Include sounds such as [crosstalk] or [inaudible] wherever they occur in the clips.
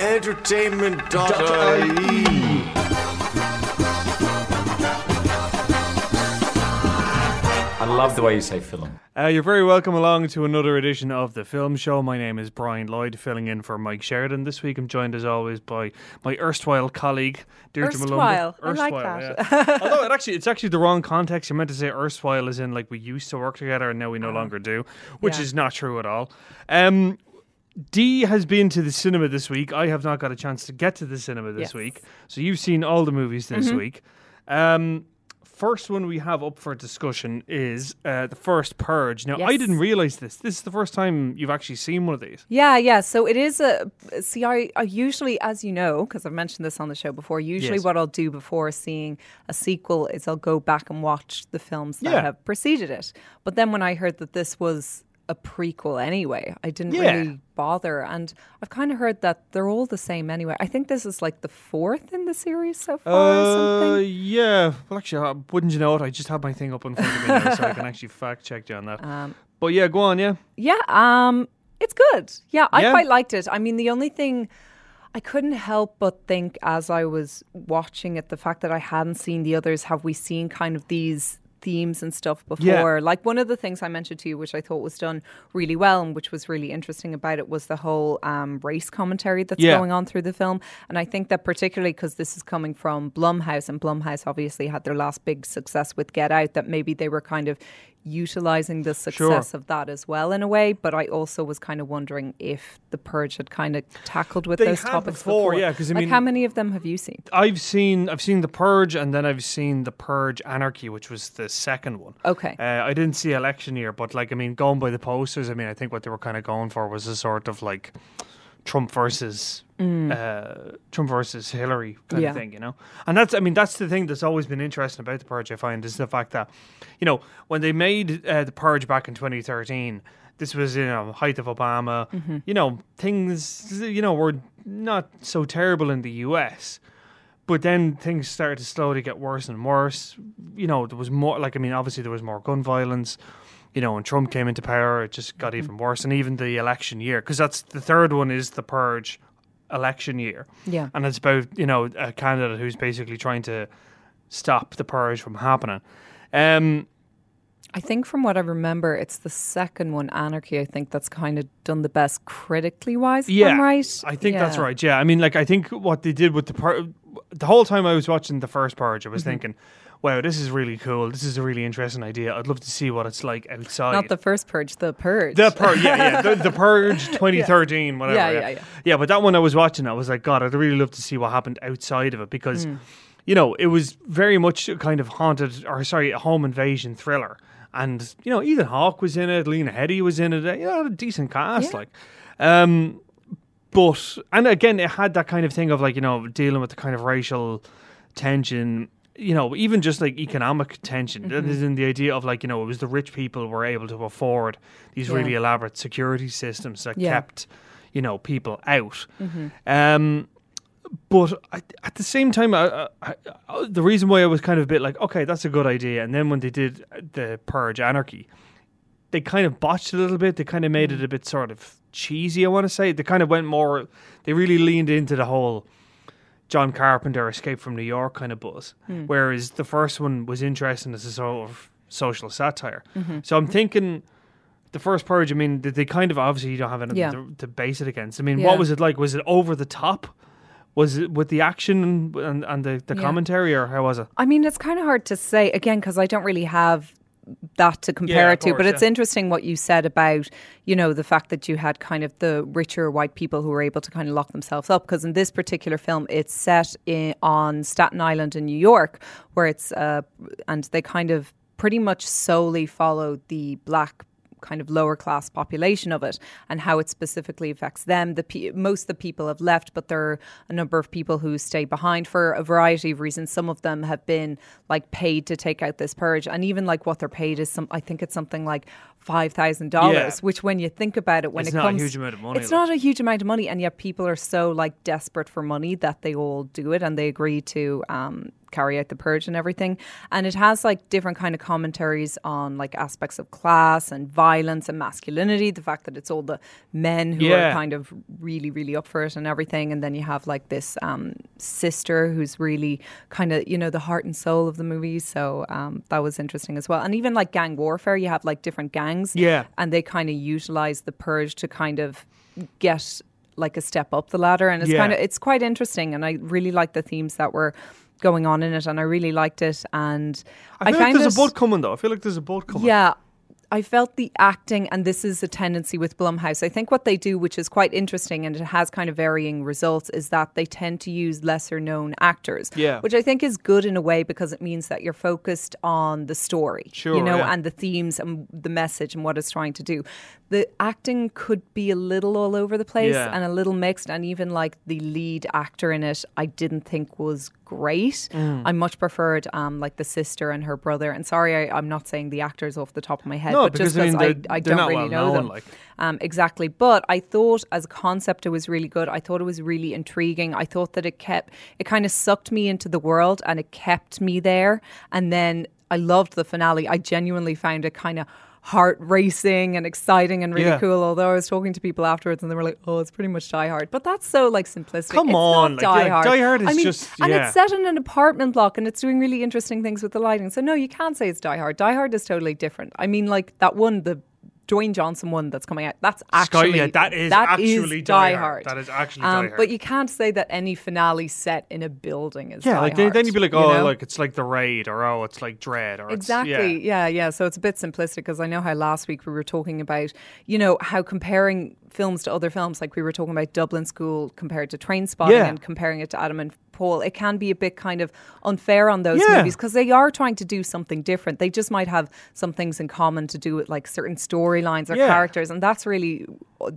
Entertainment.ie. I love the way you say film. Uh, you're very welcome along to another edition of the Film Show. My name is Brian Lloyd, filling in for Mike Sheridan. This week I'm joined as always by my erstwhile colleague, Deirdre Molumby. Erstwhile. Malumba. I like that. yeah. [laughs] Although it actually, it's actually the wrong context. You're meant to say erstwhile as in like we used to work together and now we no longer do, which Yeah. is not true at all. Um, Dee has been to the cinema this week. I have not got a chance to get to the cinema this Yes. Mm-hmm. week. So you've seen all the movies this week. Um, first one we have up for discussion is uh, the first Purge. Now, I didn't realize this. This is the first time you've actually seen one of these. Yeah, yeah. So it is a. See, I, I usually, as you know, because I've mentioned this on the show before, usually Yes. what I'll do before seeing a sequel is I'll go back and watch the films that Yeah. have preceded it. But then when I heard that this was a prequel anyway, I didn't Yeah. really bother. And I've kind of heard that they're all the same anyway. I think this is like the fourth in the series so far or Uh, something. yeah. Well, actually, wouldn't you know it? I just have my thing up in front of me now, so I can [laughs] actually fact check you on that. Um, but yeah, go on. Yeah. Yeah, um, it's good. Yeah, I Yeah? quite liked it. I mean, the only thing I couldn't help but think as I was watching it, the fact that I hadn't seen the others, have we seen kind of these themes and stuff Yeah. before? Like one of the things I mentioned to you, which I thought was done really well and which was really interesting about it, was the whole um, race commentary that's Yeah. going on through the film. And I think that particularly because this is coming from Blumhouse, and Blumhouse obviously had their last big success with Get Out, that maybe they were kind of utilizing the success of that as well in a way. But I also was kind of wondering if the Purge had kind of tackled with They those topics before, before. yeah, 'cause I like mean- how many of them have you seen? I've seen I've seen the Purge, and then I've seen the Purge Anarchy, which was the second one. Okay. Uh, I didn't see election year, but like I mean, going by the posters, I mean, I think what they were kind of going for was a sort of like Trump versus uh, Trump versus Hillary kind Mm. Yeah. of thing, you know. And that's I mean that's the thing that's always been interesting about the Purge. I find is the fact that you know when they made uh, the Purge back in 2013. This was, you know, height of Obama. Mm-hmm. You know, things, you know, were not so terrible in the US. But then things started to slowly get worse and worse. You know, there was more, like, I mean, obviously there was more gun violence. You know, when Trump came into power, it just got even worse. And even the election year, because that's the third one is the purge election year. Yeah. And it's about, you know, a candidate who's basically trying to stop the purge from happening. Um, I think from what I remember, it's the second one, Anarchy. I think that's kind of done the best critically wise. Yeah, I'm right. I think that's right. Yeah, I mean, like, I think what they did with the pur- the whole time I was watching the first purge, I was Mm-hmm. thinking, "Wow, this is really cool. This is a really interesting idea. I'd love to see what it's like outside." Not the first Purge, the Purge. The purge, yeah, yeah, the, the purge, [laughs] 2013, whatever. Yeah, Yeah, yeah, yeah, yeah. but that one I was watching, I was like, God, I'd really love to see what happened outside of it because, Mm. you know, it was very much a kind of haunted, or sorry, a home invasion thriller. And you know, Ethan Hawke was in it, Lena Headey was in it. You know, a decent cast, Yeah. like. Um, but and again, it had that kind of thing of like you know dealing with the kind of racial tension. You know, even just like economic tension. Mm-hmm. is in the idea of like you know it was the rich people were able to afford these Yeah. really elaborate security systems that Yeah. kept you know people out. Mm-hmm. Um, but I, at the same time, I, I, the reason why I was kind of a bit like, okay, that's a good idea, and then when they did the Purge Anarchy, they kind of botched it a little bit. They kind of made it a bit sort of cheesy. I want to say they kind of went more. They really leaned into the whole John Carpenter Escape from New York kind of buzz, hmm. whereas the first one was interesting as a sort of social satire. Mm-hmm. So I'm thinking. The first purge, I mean, they kind of obviously you don't have anything Yeah. to, to base it against. I mean, Yeah. what was it like? Was it over the top? Was it with the action and, and the, the Yeah. commentary, or how was it? I mean, it's kind of hard to say again because I don't really have that to compare Yeah, it to. But course, it's yeah. interesting what you said about, you know, the fact that you had kind of the richer white people who were able to kind of lock themselves up. Because in this particular film, it's set in, on Staten Island in New York, where it's, uh, and they kind of pretty much solely follow the black kind of lower class population of it and how it specifically affects them. The pe- most of the people have left, but there are a number of people who stay behind for a variety of reasons. Some of them have been like paid to take out this purge, and even like what they're paid is some. I think it's something like five thousand Yeah. dollars. Which, when you think about it, when It's it not a comes, huge amount of money, It's like. not a huge amount of money, and yet people are so like desperate for money that they all do it and they agree to um, carry out the purge and everything. And it has like different kind of commentaries on like aspects of class and violence and masculinity. The fact that it's all the men who Yeah. are kind of really, really up for it and everything. And then you have like this um, sister who's really kind of, you know, the heart and soul of the movie. So um, that was interesting as well. And even like gang warfare, you have like different gangs. Yeah. And they kind of utilize the purge to kind of get like a step up the ladder. And it's Yeah. kind of, it's quite interesting. And I really like the themes that were going on in it. And I really liked it. And I feel like find there's it- a boat coming though. I feel like there's a boat coming. yeah. I felt the acting, and this is a tendency with Blumhouse. I think what they do, which is quite interesting and it has kind of varying results, is that they tend to use lesser known actors. Yeah. Which I think is good in a way because it means that you're focused on the story. Sure, You know, yeah. and the themes and the message and what it's trying to do. The acting could be a little all over the place Yeah. and a little mixed, and even like the lead actor in it, I didn't think was great. Mm. I much preferred um, like the sister and her brother. And sorry, I, I'm not saying the actors off the top of my head, No, but just because, I mean, I, I don't really well know known, them. like. Um, exactly. But I thought as a concept it was really good. I thought it was really intriguing. I thought that it kept, it kind of sucked me into the world and it kept me there. And then I loved the finale. I genuinely found it kind of heart racing and exciting and really Yeah. cool. Although I was talking to people afterwards and they were like, "Oh, it's pretty much Die Hard," but that's so like simplistic. Come It's on, not like, Die yeah, Hard. Die Hard is I mean, just- and it's set in an apartment block and it's doing really interesting things with the lighting. So no, you can't say it's Die Hard. Die Hard is totally different. I mean, like that one, the Dwayne Johnson one that's coming out. That's Sky- actually yeah, that is that actually is Die Die Hard. Hard. That is actually um, Die Hard. But you can't say that any finale set in a building is Yeah, Die like then, Hard, then you'd be like, you oh, know? like it's like the raid, or oh, it's like Dread, or it's- Exactly. yeah. Yeah. yeah, So it's a bit simplistic because I know how last week we were talking about, you know, how comparing films to other films, like we were talking about Dublin Oldschool compared to Trainspotting Yeah. and comparing it to Adam and Paul, it can be a bit kind of unfair on those Yeah. movies because they are trying to do something different. They just might have some things in common to do with like certain storylines or Yeah. characters, and that's really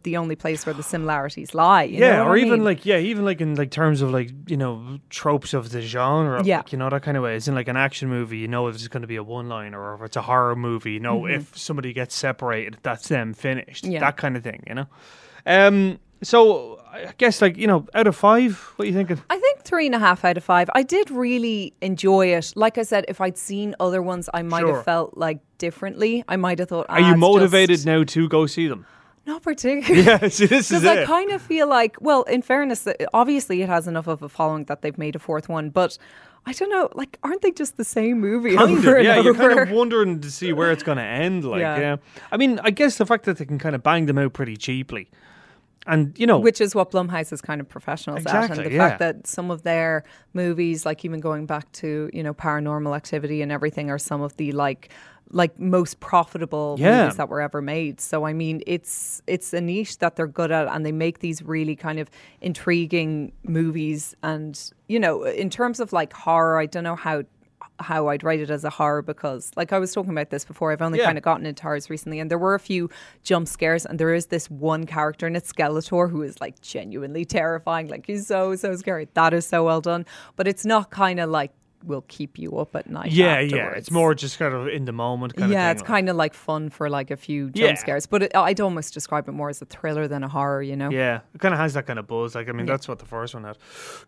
the only place where the similarities lie. you yeah, know or I even like yeah, even like in like terms of like you know tropes of the genre, Yeah. like, you know that kind of way. It's in like an action movie, you know if it's going to be a one liner, or if it's a horror movie, you know if somebody gets separated, that's them finished, Mm-hmm. Yeah. that kind of thing, you know. Um, so I guess like you know out of five, what are you thinking? I think three and a half out of five. I did really enjoy it. Like I said, if I'd seen other ones, I might Sure. have felt like differently. I might have thought. Are you "Ah, motivated just-" now to go see them? Not particularly. [laughs] Yeah, see, this is Because I it. kind of feel like, well, in fairness, obviously it has enough of a following that they've made a fourth one, but I don't know, like, aren't they just the same movie Kind over of, yeah. You're kind of [laughs] wondering to see where it's going to end. Like, yeah. Yeah. I mean, I guess the fact that they can kind of bang them out pretty cheaply, and you know, Which is what Blumhouse is kind of professionals at, Exactly, and the yeah. fact that some of their movies, like even going back to you know Paranormal Activity and everything, are some of the like like most profitable Yeah. movies that were ever made. So I mean, it's it's a niche that they're good at, and they make these really kind of intriguing movies. And you know, in terms of like horror, I don't know how how I'd rate it as a horror because, like I was talking about this before, I've only Yeah. kind of gotten into horrors recently, and there were a few jump scares, and there is this one character in it, Skeletor, who is like genuinely terrifying. Like he's so so scary. That is so well done, but it's not kind of like will keep you up at night. yeah, yeah. It's more just kind of in the moment kind yeah, it's thing. kind of like fun for like a few jump Yeah. scares, but it, I'd almost describe it more as a thriller than a horror. You know? Yeah, it kind of has that kind of buzz. Like, I mean, that's what the first one had.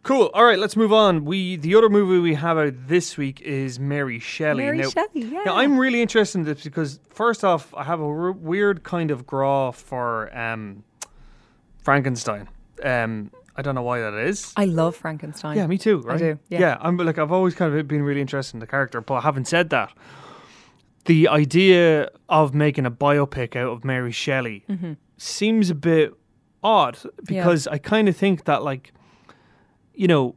Cool. All right, let's move on. We the other movie we have out this week is Mary Shelley. Mary now, Shelley, yeah. Now, I'm really interested in this because first off, I have a r- weird kind of grá for um, Frankenstein. Um, I don't know why that is. I love Frankenstein. Yeah, me too. Right? do, yeah. I'm like I've always kind of been really interested in the character, but having said that, the idea of making a biopic out of Mary Shelley Mm-hmm. seems a bit odd because I kind of think that like, you know.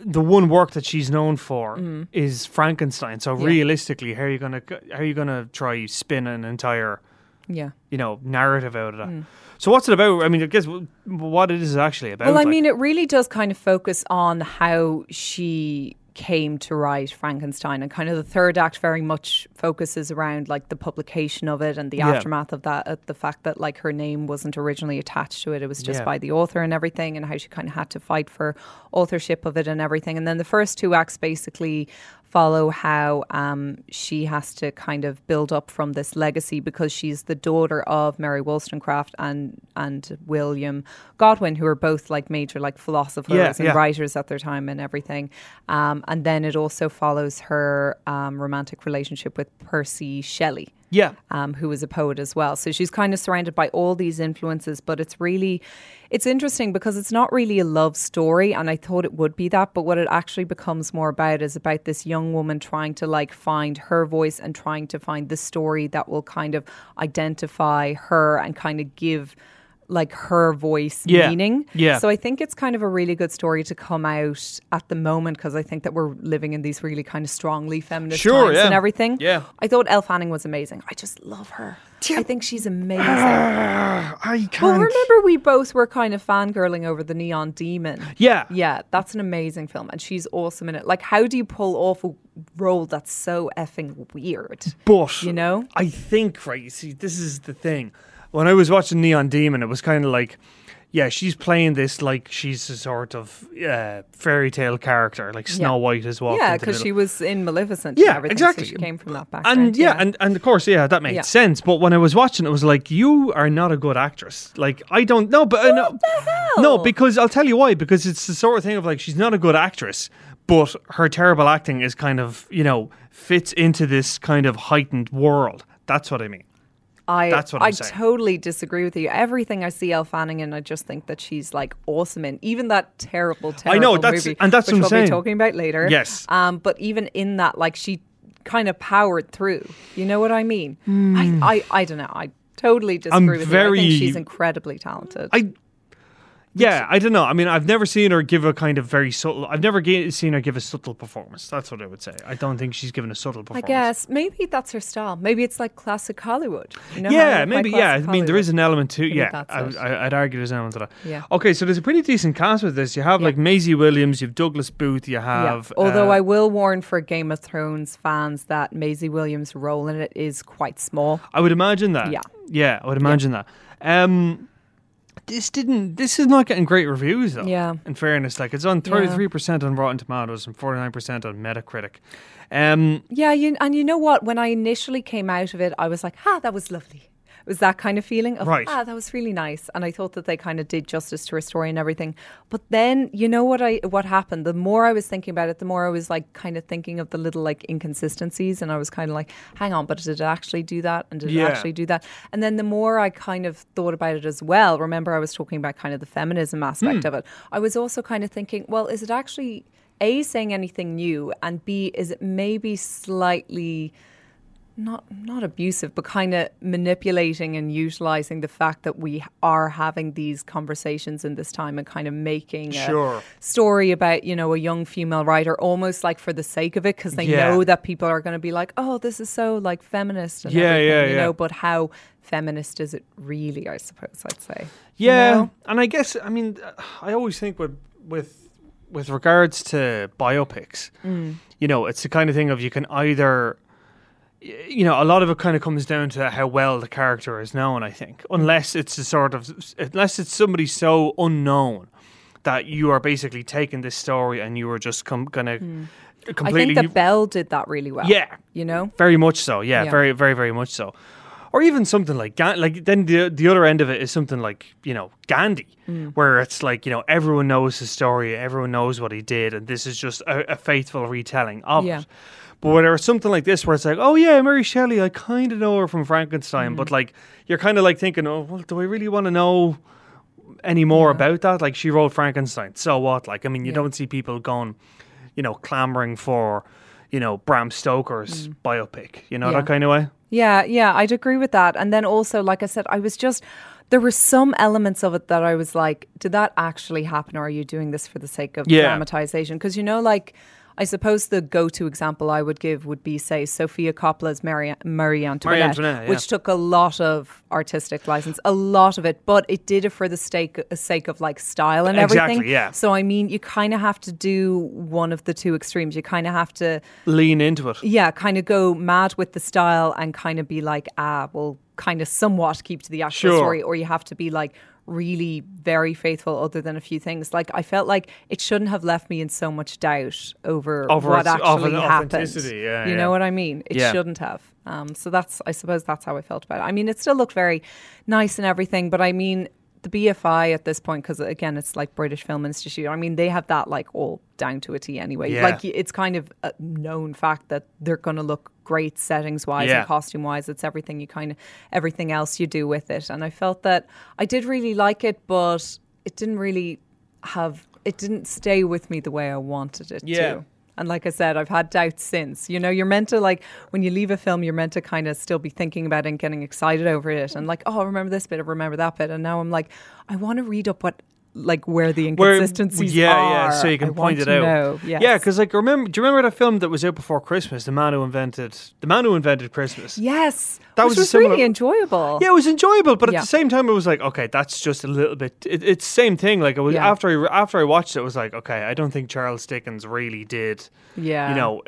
The one work that she's known for Mm-hmm. is Frankenstein. So realistically, how are you gonna how are you gonna try spin an entire yeah. you know narrative out of that? So what's it about? I mean, I guess w- what it is actually about. Well, I like- mean, it really does kind of focus on how she came to write Frankenstein, and kind of the third act very much focuses around like the publication of it and the Yeah. aftermath of that, uh, the fact that like her name wasn't originally attached to it; it was just Yeah. by the author and everything, and how she kind of had to fight for authorship of it and everything. And then the first two acts basically follow how um, she has to kind of build up from this legacy because she's the daughter of Mary Wollstonecraft and and William Godwin, who are both like major like philosophers Yeah, and yeah. writers at their time and everything. Um, and then it also follows her um, romantic relationship with Percy Shelley Yeah. um, who is a poet as well. So she's kind of surrounded by all these influences, but it's really, it's interesting because it's not really a love story, and I thought it would be that, but what it actually becomes more about is about this young woman trying to like find her voice and trying to find the story that will kind of identify her and kind of give like her voice Yeah. meaning. Yeah. So I think it's kind of a really good story to come out at the moment because I think that we're living in these really kind of strongly feminist Sure, times yeah. and everything. Yeah. I thought Elle Fanning was amazing. I just love her. I think she's amazing. Ah, I can't. well, remember we both were kind of fangirling over the Neon Demon. Yeah. Yeah, that's an amazing film, and she's awesome in it. Like, how do you pull off a role that's so effing weird? But You know? I think right. You see, this is the thing. When I was watching Neon Demon, it was kind of like, yeah, she's playing this like she's a sort of uh, fairy tale character, like Snow White as well. yeah, because she was in Maleficent. Yeah, exactly. So she came from that background. and yeah, and and of course, yeah, that made Yeah. sense. But when I was watching, it was like you are not a good actress. Like I don't know, but know, no, hell? because I'll tell you why. Because it's the sort of thing of like she's not a good actress, but her terrible acting is kind of you know fits into this kind of heightened world. That's what I mean. I, That's what I'm I saying. totally disagree with you. Everything I see Elle Fanning in, I just think that she's like awesome in. Even that terrible, terrible I know, that's- movie, and that's which what I'm we'll saying. be talking about later. Yes. Um, but even in that, like she kind of powered through. You know what I mean? Hmm. I, I, I don't know. I totally disagree with you. I very- think she's incredibly talented. I. Yeah, I don't know. I mean, I've never seen her give a kind of very subtle. I've never ga- seen her give a subtle performance. That's what I would say. I don't think she's given a subtle performance. I performance. guess maybe that's her style. Maybe it's like classic Hollywood. You know how yeah, like maybe. Yeah, I mean, there Hollywood? is an element to. Maybe yeah, that's I, it. I, I'd argue there's an element to that. Yeah. Okay, so there's a pretty decent cast with this. You have like Maisie Williams, you have Douglas Booth, you Yeah. have. Although uh, I will warn for Game of Thrones fans that Maisie Williams' role in it is quite small. I would imagine that. Yeah. Yeah, I would imagine that. Um, this didn't. This is not getting great reviews though. Yeah. In fairness, like it's on 33 percent on Rotten Tomatoes and 49 percent on Metacritic. Um, Yeah, you, and you know what? When I initially came out of it, I was like, ah, that was lovely. Was that kind of feeling of, Right. ah, that was really nice. And I thought that they kind of did justice to her story and everything. But then, you know what I what happened? The more I was thinking about it, the more I was like kind of thinking of the little like inconsistencies. And I was kind of like, hang on, but did it actually do that? And did Yeah. it actually do that? And then the more I kind of thought about it as well, remember I was talking about kind of the feminism aspect of it. I was also kind of thinking, well, is it actually A, saying anything new? And B, is it maybe slightly not not abusive, but kind of manipulating and utilizing the fact that we are having these conversations in this time and kind of making a Sure. story about you know a young female writer almost like for the sake of it because they Yeah. know that people are going to be like, oh, this is so like feminist, and Yeah, yeah, you yeah. know. But how feminist is it really? I suppose I'd say. You Yeah, know? and I guess I mean I always think with with with regards to biopics, Mm. you know, it's the kind of thing of you can either you know, a lot of it kind of comes down to how well the character is known, I think. Unless it's a sort of unless it's somebody so unknown that you are basically taking this story and you are just com- gonna Mm. I think that Bell did that really well. Yeah. you know. very much so. Yeah, Yeah. very, very, very much so. Or even something like like then the the other end of it is something like you know Gandhi, Mm. where it's like you know everyone knows his story, everyone knows what he did, and this is just a, a faithful retelling of Yeah. it. But when was something like this where it's like, oh yeah, Mary Shelley, I kind of know her from Frankenstein, Mm. but like you're kind of like thinking, oh well, do I really want to know any more Yeah. about that? Like she wrote Frankenstein, so what? Like I mean, you Yeah. don't see people going, you know, clamoring for. You know, Bram Stoker's biopic, you know, Mm. Yeah. that kind of way. Yeah, yeah, I'd agree with that. And then also, like I said, I was just there were some elements of it that I was like, did that actually happen, or are you doing this for the sake of dramatization? Because you know, like. I suppose the go-to example I would give would be, say, Sofia Coppola's Mary, Marie Antoinette, Antoinette, yeah. which took a lot of artistic license, a lot of it, but it did it for the sake, sake of like style and Exactly, everything. yeah. So I mean, you kind of have to do one of the two extremes. You kind of have to Lean into it. yeah, kind of go mad with the style and kind of be like, ah, well, kind of somewhat keep to the actual Sure. story, or you have to be like really very faithful, other than a few things. Like I felt like it shouldn't have left me in so much doubt over, Over what actually happened. yeah, you yeah. know what I mean? It Yeah. shouldn't have. Um, so that's, I suppose, that's how I felt about it. I mean, it still looked very nice and everything, but I mean, the BFI at this point, because again, it's like British Film Institute. I mean, they have that like all down to a T anyway. Yeah. Like it's kind of a known fact that they're going to look great settings wise Yeah. and costume wise. It's everything you kind of everything else you do with it. And I felt that I did really like it, but it didn't really have it didn't stay with me the way I wanted it Yeah. to. And like I said, I've had doubts since. You know, you're meant to like when you leave a film, you're meant to kind of still be thinking about it and getting excited over it, and like, oh, I remember this bit, I remember that bit, and now I'm like, I want to read up what like where the Where- inconsistencies yeah, are. yeah, so you can I point it out. Yes. Yeah, because like remember, do you remember that film that was out before Christmas? The man who invented the man who invented Christmas. yes, That which was was similar- really enjoyable. Yeah, it was enjoyable, but at the same time, it was like, okay, that's just a little bit. It, it's same thing. Like it was Yeah. after I after I watched it, it was like, okay, I don't think Charles Dickens really did. Yeah. You know,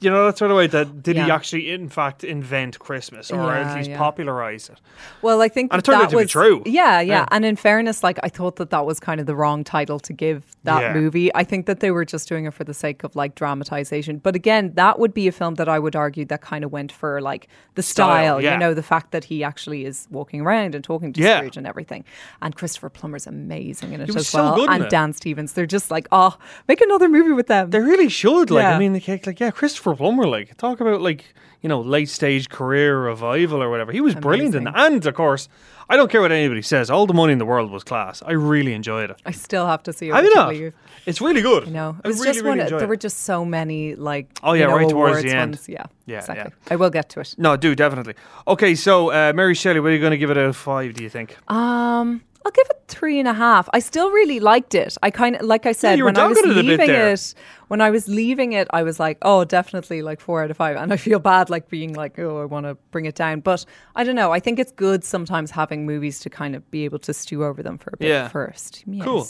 you know that sort of way. That did he actually, in fact, invent Christmas or Yeah, at least yeah. popularize it? Well, I think And it turned that out to be true. Yeah, yeah, Yeah. And in fairness, like I thought that that was kind of the wrong title to give that Yeah. movie. I think that they were just doing it for the sake of like dramatization. But again, that would be a film that I would argue that kind of went for like the Style, style. yeah. You know, the fact that he actually is walking around and talking to Yeah. Scrooge and everything. And Christopher Plummer's amazing in it was as so well. good and it. Dan Stevens, they're just like, oh, make another movie with them. They really should. Like, I mean, like, like, yeah, Christopher Plummer. Like, talk about like you know late stage career revival or whatever. He was brilliant in that. And of course, I don't care what anybody says. All the money in the world was class. I really enjoyed it. I still have to see it. I you believe? It's really good. You know, it I was really, just really one. Of, there it. were just so many like. Oh, you yeah, know, right towards the end. ones. Yeah, Yeah, exactly. yeah. I will get to it. No, do definitely. Okay, so uh, Mary Shelley, what are you going to give it out of five? Do you think? Um, I'll give it three and a half. I still really liked it. I kind of, like I said, were when I was it leaving it, when I was leaving it, I was like, oh, definitely like four out of five. And I feel bad like being like, oh, I want to bring it down. But I don't know. I think it's good sometimes having movies to kind of be able to stew over them for a bit Yeah. first. Yes. Cool.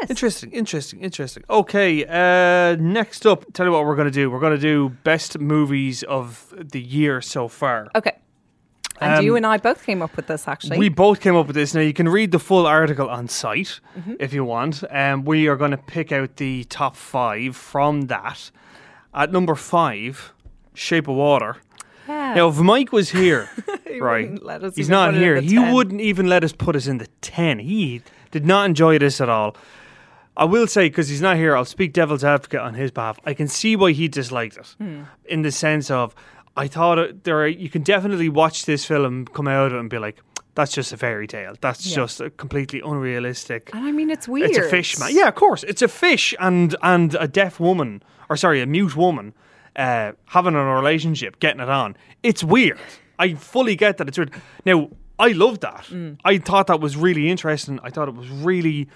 Yes. Interesting, interesting, interesting. Okay, uh, next up, tell you what we're going to do. We're going to do best movies of the year so far. Okay. And Um, you and I both came up with this actually. We both came up with this. Now you can read the full article on site Mm-hmm. if you want. Um, we are going to pick out the top five from that. At number five, Shape of Water. yeah. Now, if Mike was here, [laughs] He right, he's not put it in here. He 10. wouldn't even let us put us in the ten. He did not enjoy this at all. I will say because he's not here, I'll speak devil's advocate on his behalf. I can see why he disliked it, Hmm. in the sense of I thought it, there are, you can definitely watch this film, come out and be like, "That's just a fairy tale. That's Yeah. just a completely unrealistic." And I mean, it's weird. It's a fish man. Yeah, of course. It's a fish and and a deaf woman, or sorry, a mute woman, uh, having a relationship, getting it on. It's weird. I fully get that it's weird. Now, I love that. Mm. I thought that was really interesting. I thought it was really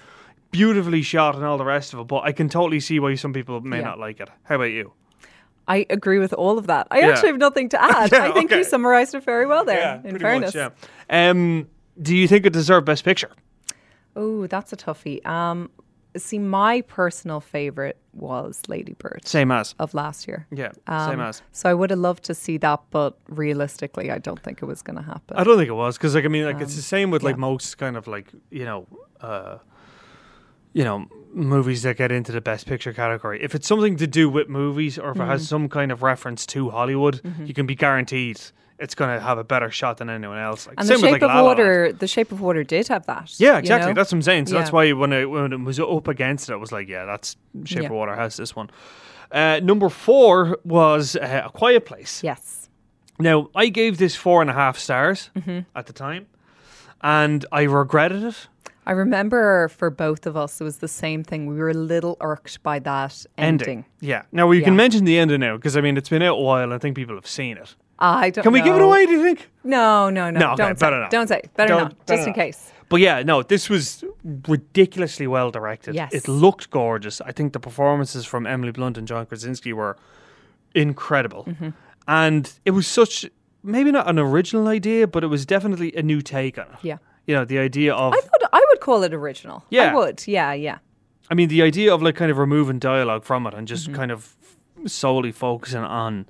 beautifully shot and all the rest of it. But I can totally see why some people may Yeah. not like it. How about you? I agree with all of that. I Yeah. actually have nothing to [laughs] add. Yeah, I think okay. you summarized it very well there. in fairness. much. Yeah. Um, do you think it deserved Best Picture? Oh, that's a toughie. Um, see, my personal favorite was Lady Bird Same as. of last year. Yeah, same Um, as. So I would have loved to see that, but realistically, I don't think it was going to happen. I don't think it was because, like, I mean, like, it's the same with like yeah. most kind of like you know, uh, you know, movies that get into the Best Picture category. If it's something to do with movies or if it Mm-hmm. has some kind of reference to Hollywood, you can be guaranteed it's going to have a better shot than anyone else. Like, and the Shape like of La. Water, the Shape of Water did have that. Yeah, you exactly. know? That's what I'm saying. So that's why when it when it was up against it, I was like, yeah, that's Shape Yeah. of Water has this one. Uh, number four was uh, A Quiet Place. yes. Now, I gave this four and a half stars Mm-hmm. at the time, and I regretted it. I remember for both of us, it was the same thing. We were a little irked by that ending. Yeah. Now, we can mention the ending now because I mean, it's been out a while. I think people have seen it. I don't Can we give it away? Do you think? No, no, no. No, okay, don't say. better not. Don't say. Better Don't- not. better Just in case. But yeah, no, this was ridiculously well directed. Yes. It looked gorgeous. I think the performances from Emily Blunt and John Krasinski were incredible. Mm-hmm. And it was such, maybe not an original idea, but it was definitely a new take on it. Yeah. You know, the idea of, I thought I would call it original. Yeah. I would. Yeah, yeah. I mean, the idea of like kind of removing dialogue from it and just Mm-hmm. kind of solely focusing on,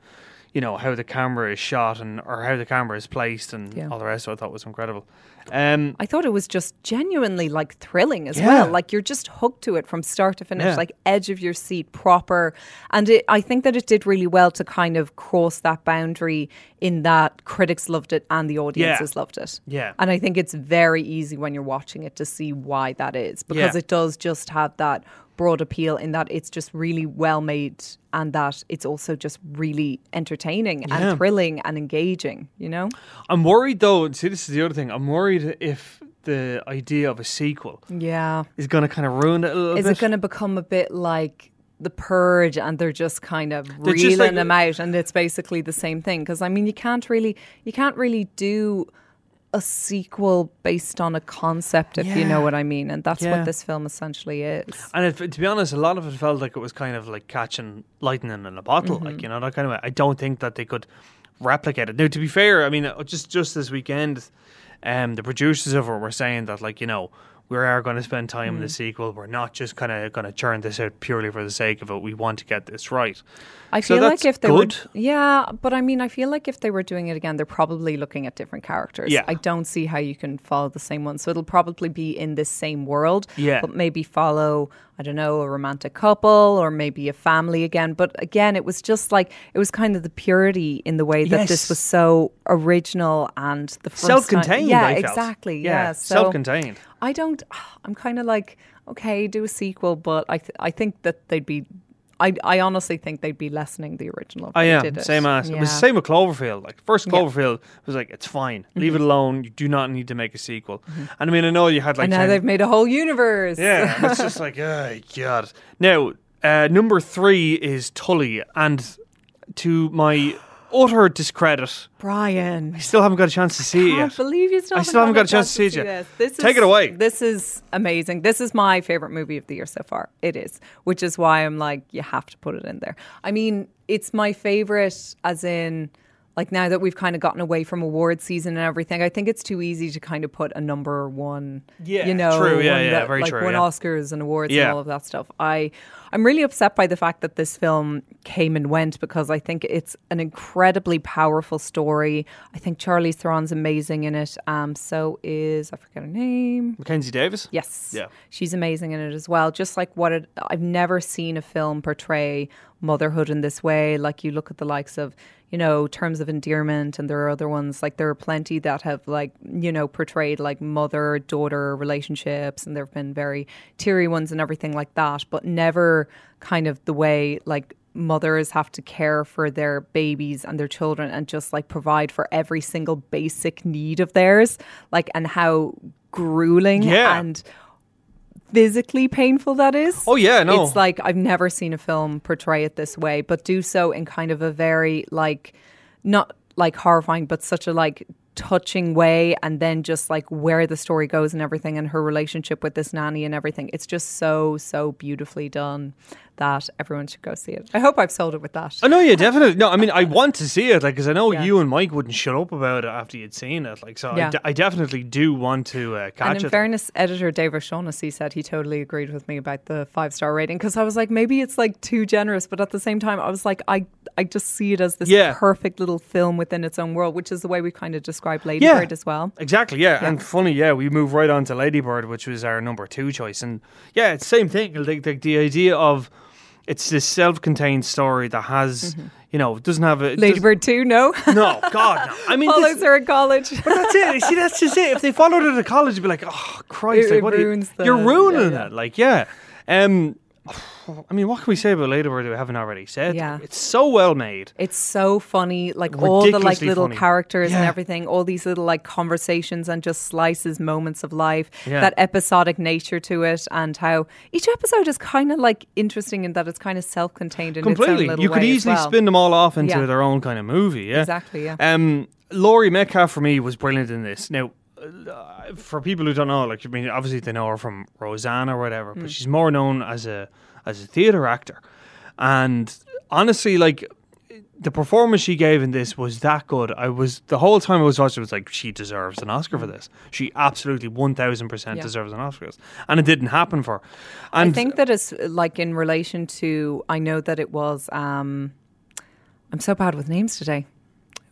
you know, how the camera is shot and or how the camera is placed and Yeah. all the rest. of it, I thought was incredible. Um, I thought it was just genuinely like thrilling as Yeah. well. Like you're just hooked to it from start to finish, Yeah. like edge of your seat, proper. And it, I think that it did really well to kind of cross that boundary in that critics loved it and the audiences loved it. Yeah. And I think it's very easy when you're watching it to see why that is because Yeah. it does just have that broad appeal in that it's just really well made and that it's also just really entertaining Yeah. and thrilling and engaging, you know? I'm worried though. See, this is the other thing. I'm worried if the idea of a sequel Yeah. is going to kind of ruin it a little Is bit. it going to become a bit like the purge and they're just kind of They're reeling like- them out and it's basically the same thing because i mean you can't really you can't really do a sequel based on a concept if you know what i mean and that's Yeah. what this film essentially is And it, to be honest, a lot of it felt like it was kind of like catching lightning in a bottle, Mm-hmm. like you know that kind of. way. I don't think that they could replicate it. Now, to be fair, I mean, uh, just just this weekend, um, the producers of it were saying that, like you know, we are going to spend time in Mm. the sequel. We're not just kind of going to churn this out purely for the sake of it. We want to get this right. I So feel like if they good. were, yeah, but I mean, I feel like if they were doing it again, they're probably looking at different characters. Yeah. I don't see how you can follow the same one. So it'll probably be in this same world. Yeah. But maybe follow, I don't know, a romantic couple or maybe a family again. But again, it was just like it was kind of the purity in the way that Yes. this was so original and the first Self-contained. Yeah, exactly. Yeah. So self-contained. I don't. I'm kind of like okay, do a sequel, but I th- I think that they'd be. I, I honestly think they'd be lessening the original. I am did it. same as it was the same with Cloverfield. Like first Yeah. Mm-hmm. Cloverfield was like it's fine, leave it alone. You do not need to make a sequel. And I mean, I know you had like and now 10 they've made a whole universe. Yeah, it's just like, [laughs] oh god. Now, uh, number three is Tully, and to my utter discredit, Brian. I still haven't got a chance to see it can't believe you still I still haven't got a chance to see it yet. this. This Take is- it away. This is amazing. This is my favorite movie of the year so far. It is, which is why I'm like, you have to put it in there. I mean, it's my favorite, as in. Like now that we've kind of gotten away from award season and everything, I think it's too easy to kind of put a number one. Yeah, you know, true. Yeah, one yeah, that, very like true, won yeah. Oscars and awards Yeah. and all of that stuff. I, I'm really upset by the fact that this film came and went because I think it's an incredibly powerful story. I think Charlize Theron's amazing in it. Um, so is I forget her name. Mackenzie Davis. Yes. Yeah. She's amazing in it as well. Just like what it, I've never seen a film portray motherhood in this way. Like you look at the likes of, you know, Terms of Endearment and there are other ones. Like there are plenty that have like, you know, portrayed like mother daughter relationships and there have been very teary ones and everything like that, but never kind of the way like mothers have to care for their babies and their children and just like provide for every single basic need of theirs like and how grueling Yeah. and physically painful that is. Oh, yeah, no. It's like I've never seen a film portray it this way, but do so in kind of a very like not like horrifying, but such a like touching way and then just like where the story goes and everything and her relationship with this nanny and everything. It's just so, so beautifully done that everyone should go see it. I hope I've sold it with that. I know, yeah, definitely. No, I mean, I [laughs] want to see it, like, because I know Yeah. you and Mike wouldn't shut up about it after you'd seen it, like, so I Yeah. de- I, definitely do want to uh, catch And in it. fairness, editor Dave O'Shaughnessy said he totally agreed with me about the five star rating because I was like, maybe it's like too generous, but at the same time, I was like, I I just see it as this Yeah. perfect little film within its own world, which is the way we kind of describe Ladybird as well. Exactly, yeah. And funny, yeah, we move right on to Ladybird, which was our number two choice. And yeah, it's the same thing. Like, like the idea of it's this self contained story that has, you know, doesn't have a. Ladybird two, no, No, God, no. I mean, follows this, her in college. but that's it. See, that's just it. If they followed her to college, you'd be like, oh, Christ, It- like, it what are you, the, you're ruining yeah, yeah. it. Like, yeah. Um, I mean, what can we say about Ladybird that we haven't already said? Yeah. It's so well made. It's so funny, like all the like little funny. characters and everything, all these little like conversations and just slices, moments of life, Yeah. that episodic nature to it, and how each episode is kind of like interesting in that it's kind of self-contained in its Completely. You could easily well. spin them all off into Yeah. their own kind of movie. Yeah. Exactly, yeah. Um, Laurie Metcalf for me was brilliant in this. Now, uh, for people who don't know, like I mean, obviously they know her from Roseanne or whatever, Hmm. but she's more known as a as a theater actor. And honestly, like the performance she gave in this was that good. I was the whole time I was watching, it was like she deserves an Oscar for this. She absolutely one thousand percent Hmm. Deserves an Oscar, and it didn't happen for. her. And I think that it's like in relation to. I know that it was. um I'm so bad with names today.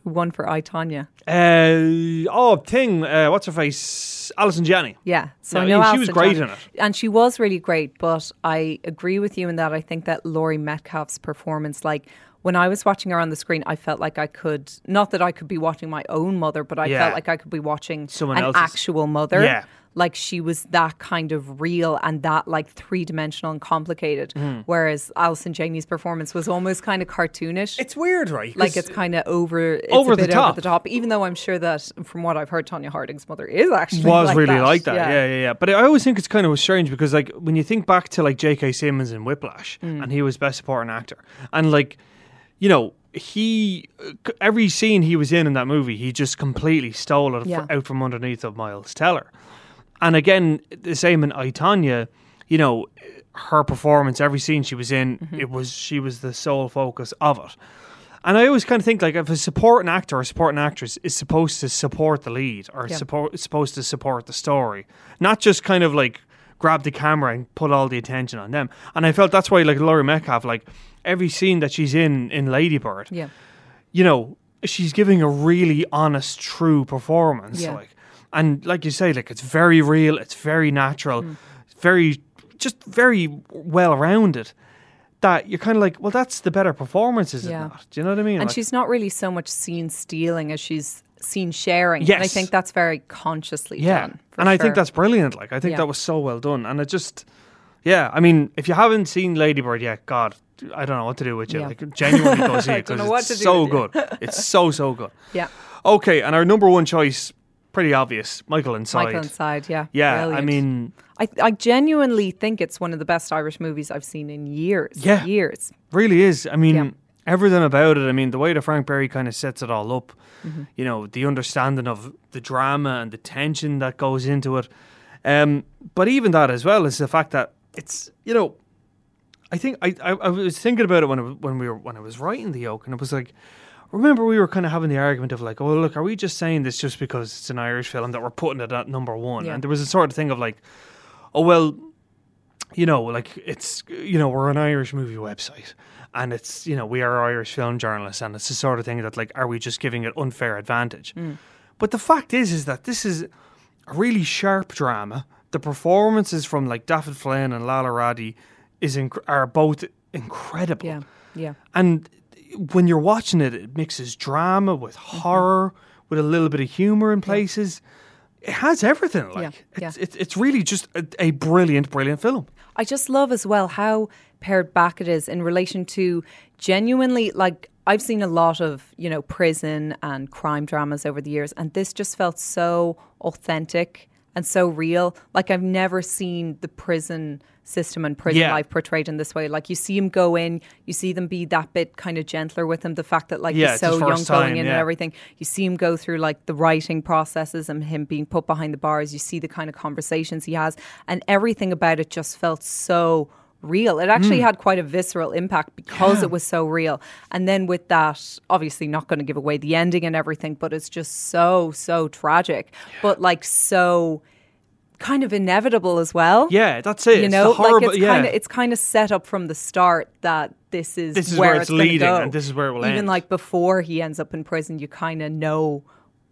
Who won for I, Tonya. Uh, oh, thing. Uh, what's her face? Allison Janney. Yeah, so No, I know she Allison was great Janney- in it. and she was really great. But I agree with you in that I think that Laurie Metcalf's performance, like when I was watching her on the screen, I felt like I could not that I could be watching my own mother, but I Yeah. felt like I could be watching Someone an else's. actual mother. Yeah. Like she was that kind of real and that like three dimensional and complicated. Hmm. Whereas Allison Janney's performance was almost kind of cartoonish. It's weird, right? Like it's kind of over it's Over a the bit top. over the top even though i'm sure that from what i've heard tonya harding's mother is actually was like really that. like that. Yeah. yeah, yeah, But I always think it's kind of strange because, like, when you think back to like J.K. Simmons in Whiplash, Mm. and he was best supporting actor, and like, you know, he every scene he was in in that movie, he just completely stole it Yeah. out from underneath of Miles Teller. And again, the same in I, Tonya, you know, her performance, every scene she was in, Mm-hmm. it was she was the sole focus of it. And I always kind of think like if a supporting actor or supporting actress is supposed to support the lead or Yeah. support supposed to support the story, not just kind of like grab the camera and put all the attention on them. And I felt that's why like Laurie Metcalf, like every scene that she's in in Ladybird, yeah you know, she's giving a really honest, true performance. Yeah. Like, and like you say, like it's very real, it's very natural, Mm. very, just very well rounded. That you're kind of like, well, that's the better performance, is Yeah. it not? Do you know what I mean? and Like, she's not really so much seen stealing as she's seen sharing and i think that's very consciously yeah, done and I think that's brilliant. Like, I think Yeah. that was so well done, and it just, yeah, I mean, if you haven't seen Ladybird yet, God, I don't know what to do with you. Yeah. Like, genuinely go [laughs] see it because it's so good. It's so so good. yeah Okay, and our number one choice, pretty obvious, Michael Inside. michael inside yeah Yeah, I mean, I, I genuinely think it's one of the best irish movies i've seen in years Yeah. years really is. I mean, Yeah. Everything about it. I mean, the way that Frank Berry kind of sets it all up, Mm-hmm. you know, the understanding of the drama and the tension that goes into it. Um, but even that as well is the fact that it's, you know, I think I, I, I was thinking about it when it, when we were when I was writing the yoke, and it was like, remember we were kind of having the argument of like, oh look, are we just saying this just because it's an Irish film that we're putting it at number one? Yeah. And there was a sort of thing of like, oh well, you know, like it's you know we're an Irish movie website, and it's you know we are Irish film journalists, and it's the sort of thing that like are we just giving it unfair advantage? But the fact is, is that this is a really sharp drama. The performances from like David Flynn and Lalor Roddy is inc- are both incredible. yeah yeah And when you're watching it, it mixes drama with Mm-hmm. horror, with a little bit of humor in places. It has everything. Like yeah. it's, it's it's really just a, a brilliant, brilliant film. I just love as well how pared back it is in relation to genuinely like I've seen a lot of, you know, prison and crime dramas over the years and this just felt so authentic and so real. Like I've never seen the prison system and prison Yeah. life portrayed in this way. Like you see him go in, you see them be that bit kind of gentler with him. The fact that like Yeah, he's so young first going time, in and everything. You see him go through like the writing processes and him being put behind the bars. You see the kind of conversations he has, and everything about it just felt so real. It actually Hmm. had quite a visceral impact because it was so real. And then with that, obviously not going to give away the ending and everything, but it's just so so tragic, but like so kind of inevitable as well. Yeah, that's it. You know, the horrible, like it's yeah. kind of it's kind of set up from the start that this is This is where, where it's gonna leading and this is where it will end. Even end. like before he ends up in prison, you kind of know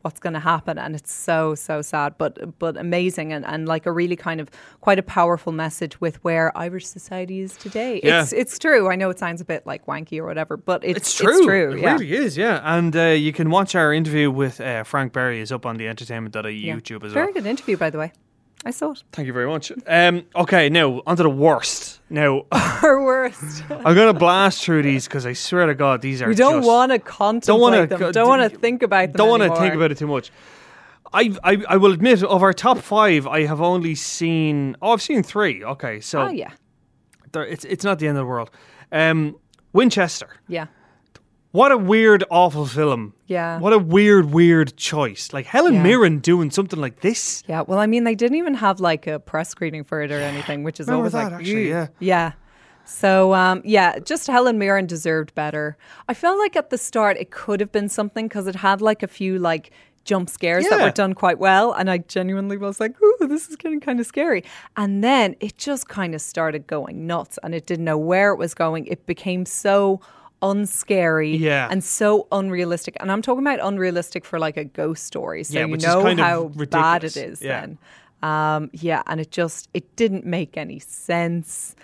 what's going to happen, and it's so so sad, but but amazing, and and like a really kind of quite a powerful message with where Irish society is today. Yeah. It's it's true. I know it sounds a bit like wanky or whatever, but it's, It's true. It's true. It yeah. really is, yeah. And uh, you can watch our interview with uh, Frank Berry is up on the entertainment.ie Yeah. YouTube as Very well. Very good interview, by the way. I saw it. Thank you very much. Um, okay, now onto the worst. Now [laughs] Our worst. I'm gonna blast through these because I swear to God, these are we don't want to contemplate don't want them. Don't want to think about them. Don't want to think about it too much. I, I I will admit of our top five, I have only seen. Oh, I've seen three. Okay, so Oh yeah, it's it's not the end of the world. Um, Winchester. yeah, What a weird, awful film. Yeah. What a weird, weird choice. Like Helen Yeah. Mirren doing something like this. yeah. Well, I mean, they didn't even have like a press screening for it or anything, which is Remember always that, like actually, yeah. yeah. So um, yeah, just Helen Mirren deserved better. I felt like at the start it could have been something because it had like a few like jump scares that were done quite well, and I genuinely was like, "Ooh, this is getting kind of scary." And then it just kind of started going nuts, and it didn't know where it was going. It became so unscary Yeah. and so unrealistic. And I'm talking about unrealistic for like a ghost story. So Yeah, you know how bad it is Yeah. then. Um, yeah, and it just it didn't make any sense.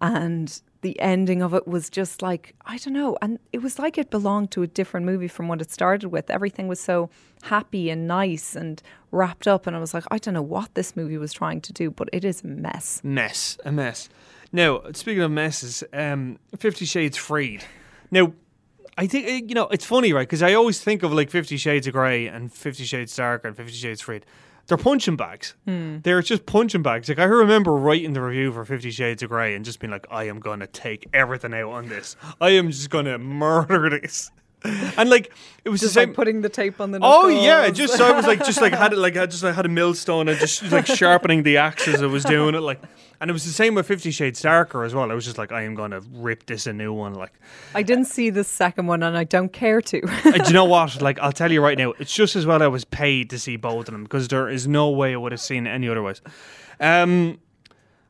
And the ending of it was just like, I don't know. And it was like it belonged to a different movie from what it started with. Everything was so happy and nice and wrapped up. And I was like, I don't know what this movie was trying to do, but it is a mess. mess, a mess. Now, speaking of messes, um, Fifty Shades Freed. Now, I think uh, you know it's funny, right? Because I always think of like Fifty Shades of Grey and Fifty Shades Darker and Fifty Shades Freed. They're punching bags. They're just punching bags. Like I remember writing the review for Fifty Shades of Grey and just being like, I am gonna take everything out on this. I am just gonna murder this. [laughs] And like it was Just the same. like putting the tape on the Oh yeah, just so I was like, just like had it like [laughs] I just like had a millstone and just like sharpening the axe as I was doing it, like. And it was the same with Fifty Shades Darker as well. I was just like, I am gonna rip this a new one. Like, I didn't see the second one and I don't care to. and do you know what? [laughs] Like, I'll tell you right now, it's just as well I was paid to see both of them because there is no way I would have seen it any otherwise. Um,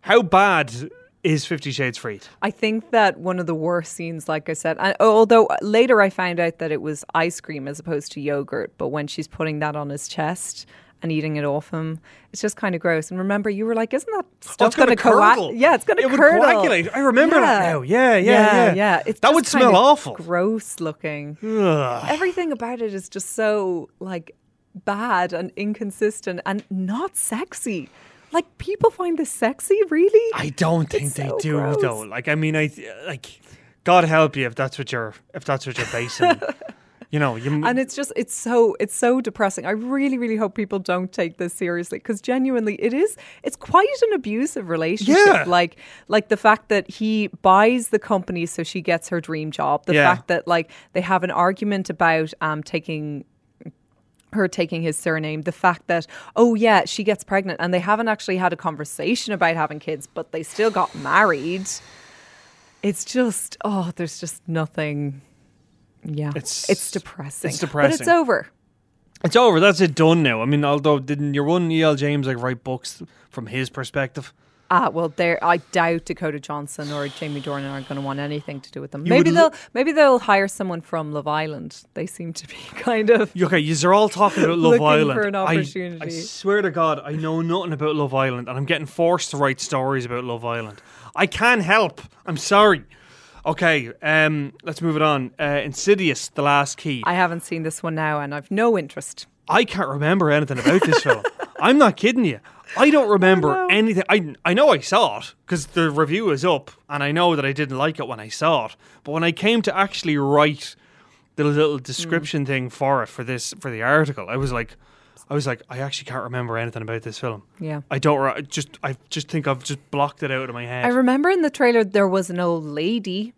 how bad is Fifty Shades Freed? I think that one of the worst scenes, like I said, and although later I found out that it was ice cream as opposed to yogurt, but when she's putting that on his chest and eating it off him, it's just kind of gross. And remember, you were like, "Isn't that Oh, stuff it's gonna going to curdle. Yeah, it's going to It would curdle. coagulate. I remember that now. Yeah, yeah, yeah. It's That would smell awful. gross looking. Ugh. Everything about it is just so like bad and inconsistent and not sexy. Like people find this sexy, really? I don't think It's they so do gross. though. Like I mean, I like God help you if that's what you're if that's what you're basing. [laughs] you know, you and it's just it's so it's so depressing i really really hope people don't take this seriously because genuinely it is it's quite an abusive relationship Yeah. like like the fact that he buys the company so she gets her dream job the Yeah. fact that like they have an argument about um taking her taking his surname the fact that oh yeah she gets pregnant and they haven't actually had a conversation about having kids but they still got married it's just oh there's just nothing yeah It's- it's depressing it's depressing. but it's over it's over. That's it done now. I mean, although didn't your one E.L. James like write books from his perspective? Ah, well, there. I doubt Dakota Johnson or Jamie Dornan are going to want anything to do with them. You maybe they'll l- maybe they'll hire someone from Love Island. They seem to be [laughs] kind of. Okay, you're all talking about Love Island. for an I- I, opportunity. swear to God, I know nothing about Love Island, and I'm getting forced to write stories about Love Island. I can't help. I'm sorry. Okay, um, let's move it on. Uh, Insidious, The Last Key. I haven't seen this one now, and I've no interest. I can't remember anything about this film. [laughs] I'm not kidding you. I don't remember anything. I I know I saw it because the review is up, and I know that I didn't like it when I saw it. But when I came to actually write the little description mm. thing for it for this for the article, I was like, I was like, I actually can't remember anything about this film. Yeah. I don't. re- I just I just think I've just blocked it out of my head. I remember in the trailer there was an old lady,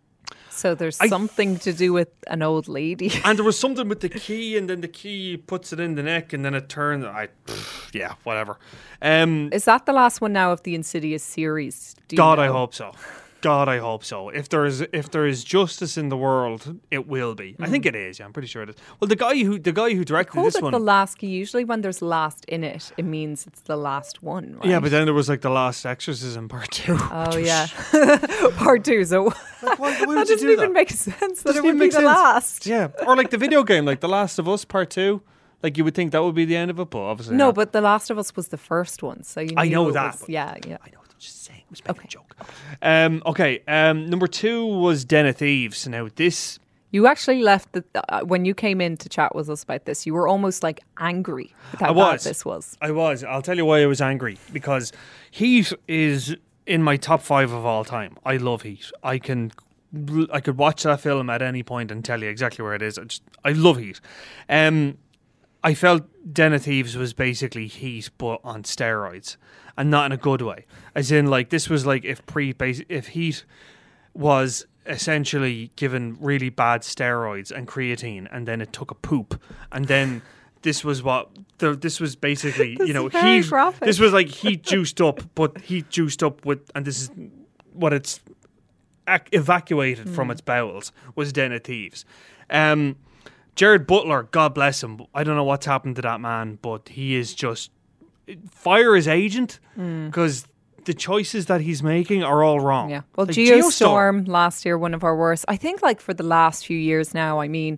so there's I- something to do with an old lady. [laughs] and there was something with the key, and then the key puts it in the neck, and then it turns. I, pff, yeah, whatever. Um, Is that the last one now of the Insidious series? God, I hope so. God, I hope so. If there is if there is justice in the world, it will be. I think mm. it is. Yeah, I'm pretty sure it is. Well, the guy who the guy who directed this it one. the last. Usually, when there's last in it, it means it's the last one. Right? yeah, but then there was like the last exorcism part two. Oh [laughs] yeah, [laughs] part two. So Like, why, why [laughs] that doesn't do even that? make sense. That Doesn't it would be make the sense. last. Yeah, or like the video game, like The Last of Us Part Two. Like you would think that would be the end of it, but obviously No, not. but The Last of Us was the first one, so you. I know that, was- yeah, yeah. I know. Just saying. I was making a joke. Um, okay. Um, number two was Den of Thieves. Now this. You actually left the uh, when you came in to chat with us about this. You were almost like angry with how I bad was. this was. I was. I'll tell you why I was angry because Heat is in my top five of all time. I love Heat. I can, I could watch that film at any point and tell you exactly where it is. I just, I love Heat. Um, I felt Den of Thieves was basically Heat but on steroids, and not in a good way. As in, like this was like if pre, if Heat was essentially given really bad steroids and creatine, and then it took a poop, and then this was what the, this was basically [laughs] This you know heat. graphic. This was like heat juiced up, but heat juiced up with, and this is what it's ac- evacuated from its bowels was Den of Thieves. Um, Gerard Butler, God bless him. I don't know what's happened to that man, but he is just fire his agent because the choices that he's making are all wrong. Yeah. Well, Like, Geostorm, last year, one of our worst. I think, like, for the last few years now, I mean,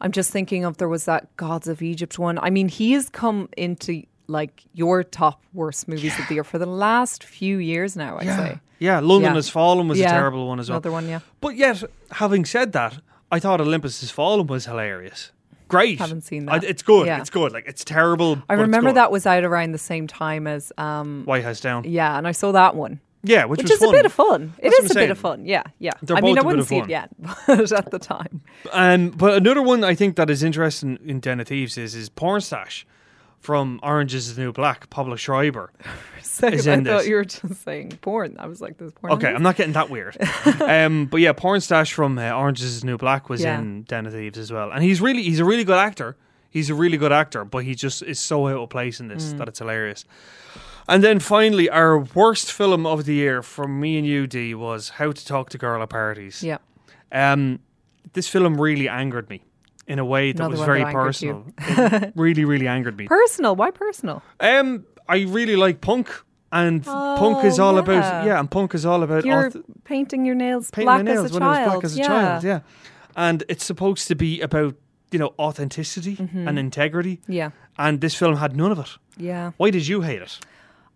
I'm just thinking of there was that Gods of Egypt one. I mean, he has come into, like, your top worst movies of the year for the last few years now, I'd Yeah. say. Yeah, London Yeah. Has Fallen was Yeah. a terrible one as well. Another one, yeah. But yet, having said that, I thought Olympus Has Fallen was hilarious. Great. Haven't seen I- that. it's good. Yeah. It's good. Like it's terrible. I remember that was out around the same time as, um, White House Down. yeah, and I saw that one. Yeah, which, Which was is a bit of fun. It That's is a I'm bit of fun. Yeah, yeah. They're I mean, I wouldn't see fun. it yet, [laughs] but at the time. Um, but another one I think that is interesting in Den of Thieves is is Pornstache from Orange is the New Black. Pablo Schreiber. [laughs] Second, Is I in thought this. you were just saying porn. I was like, "This porn." Okay? I'm not getting that weird. [laughs] um, but yeah, Pornstache from uh, Orange is the New Black was Yeah. in Den of Thieves as well, and he's really he's a really good actor. He's a really good actor, but he just is so out of place in this Mm. that it's hilarious. And then finally, our worst film of the year from me and you, D, was How to Talk to Girl at Parties. Yeah. Um, this film really angered me in a way that Another was very that personal. [laughs] it really, really angered me. Personal? Why personal? Um, I really like punk, and punk is Oh, all yeah. about yeah, and punk is all about You're auth- painting your nails painting black nails as a when child. I was black as a yeah. child. Yeah, and it's supposed to be about you know authenticity Mm-hmm. and integrity, Yeah. and this film had none of it. Yeah. Why did you hate it?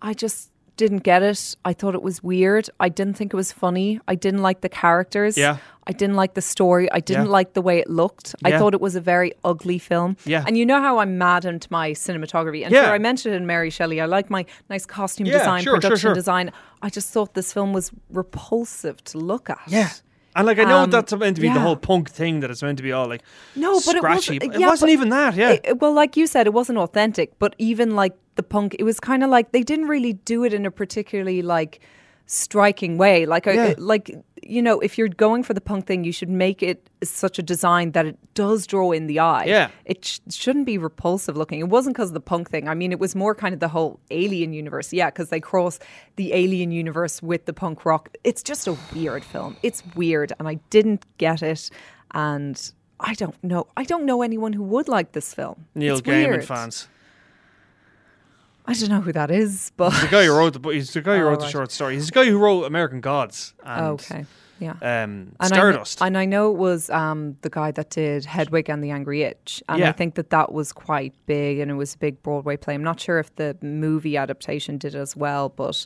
I just didn't get it. I thought it was weird. I didn't think it was funny. I didn't like the characters. Yeah. I didn't like the story. I didn't Yeah. like the way it looked. I thought it was a very ugly film. Yeah. And you know how I'm mad my cinematography. And Yeah. sure, I mentioned in Mary Shelley, I like my nice costume Yeah, design, sure, sure, production sure. design. I just thought this film was repulsive to look at. Yeah. And like I know Um, that's meant to be the whole punk thing that it's meant to be all like No, but it scratchy. wasn't- yeah, it wasn't even that. Yeah, It- it- well, like you said, it wasn't authentic, but even like the punk, it was kind of like they didn't really do it in a particularly like striking way. Like, I- Yeah. like you know, if you're going for the punk thing, you should make it such a design that it does draw in the eye. Yeah. it sh- shouldn't be repulsive looking. It wasn't because of the punk thing. I mean, it was more kind of the whole alien universe. Yeah, because they cross the alien universe with the punk rock. It's just a weird film. It's weird, and I didn't get it. And I don't know. I don't know anyone who would like this film. Neil It's Gaiman weird. fans. I don't know who that is, but he's The guy who wrote the [laughs] he's the guy who Oh, wrote the right. short story. He's the guy who wrote American Gods and okay, yeah. um, And I, Stardust. and I know it was um, the guy that did Hedwig and the Angry Inch, and Yeah. I think that that was quite big, and it was a big Broadway play. I'm not sure if the movie adaptation did as well, but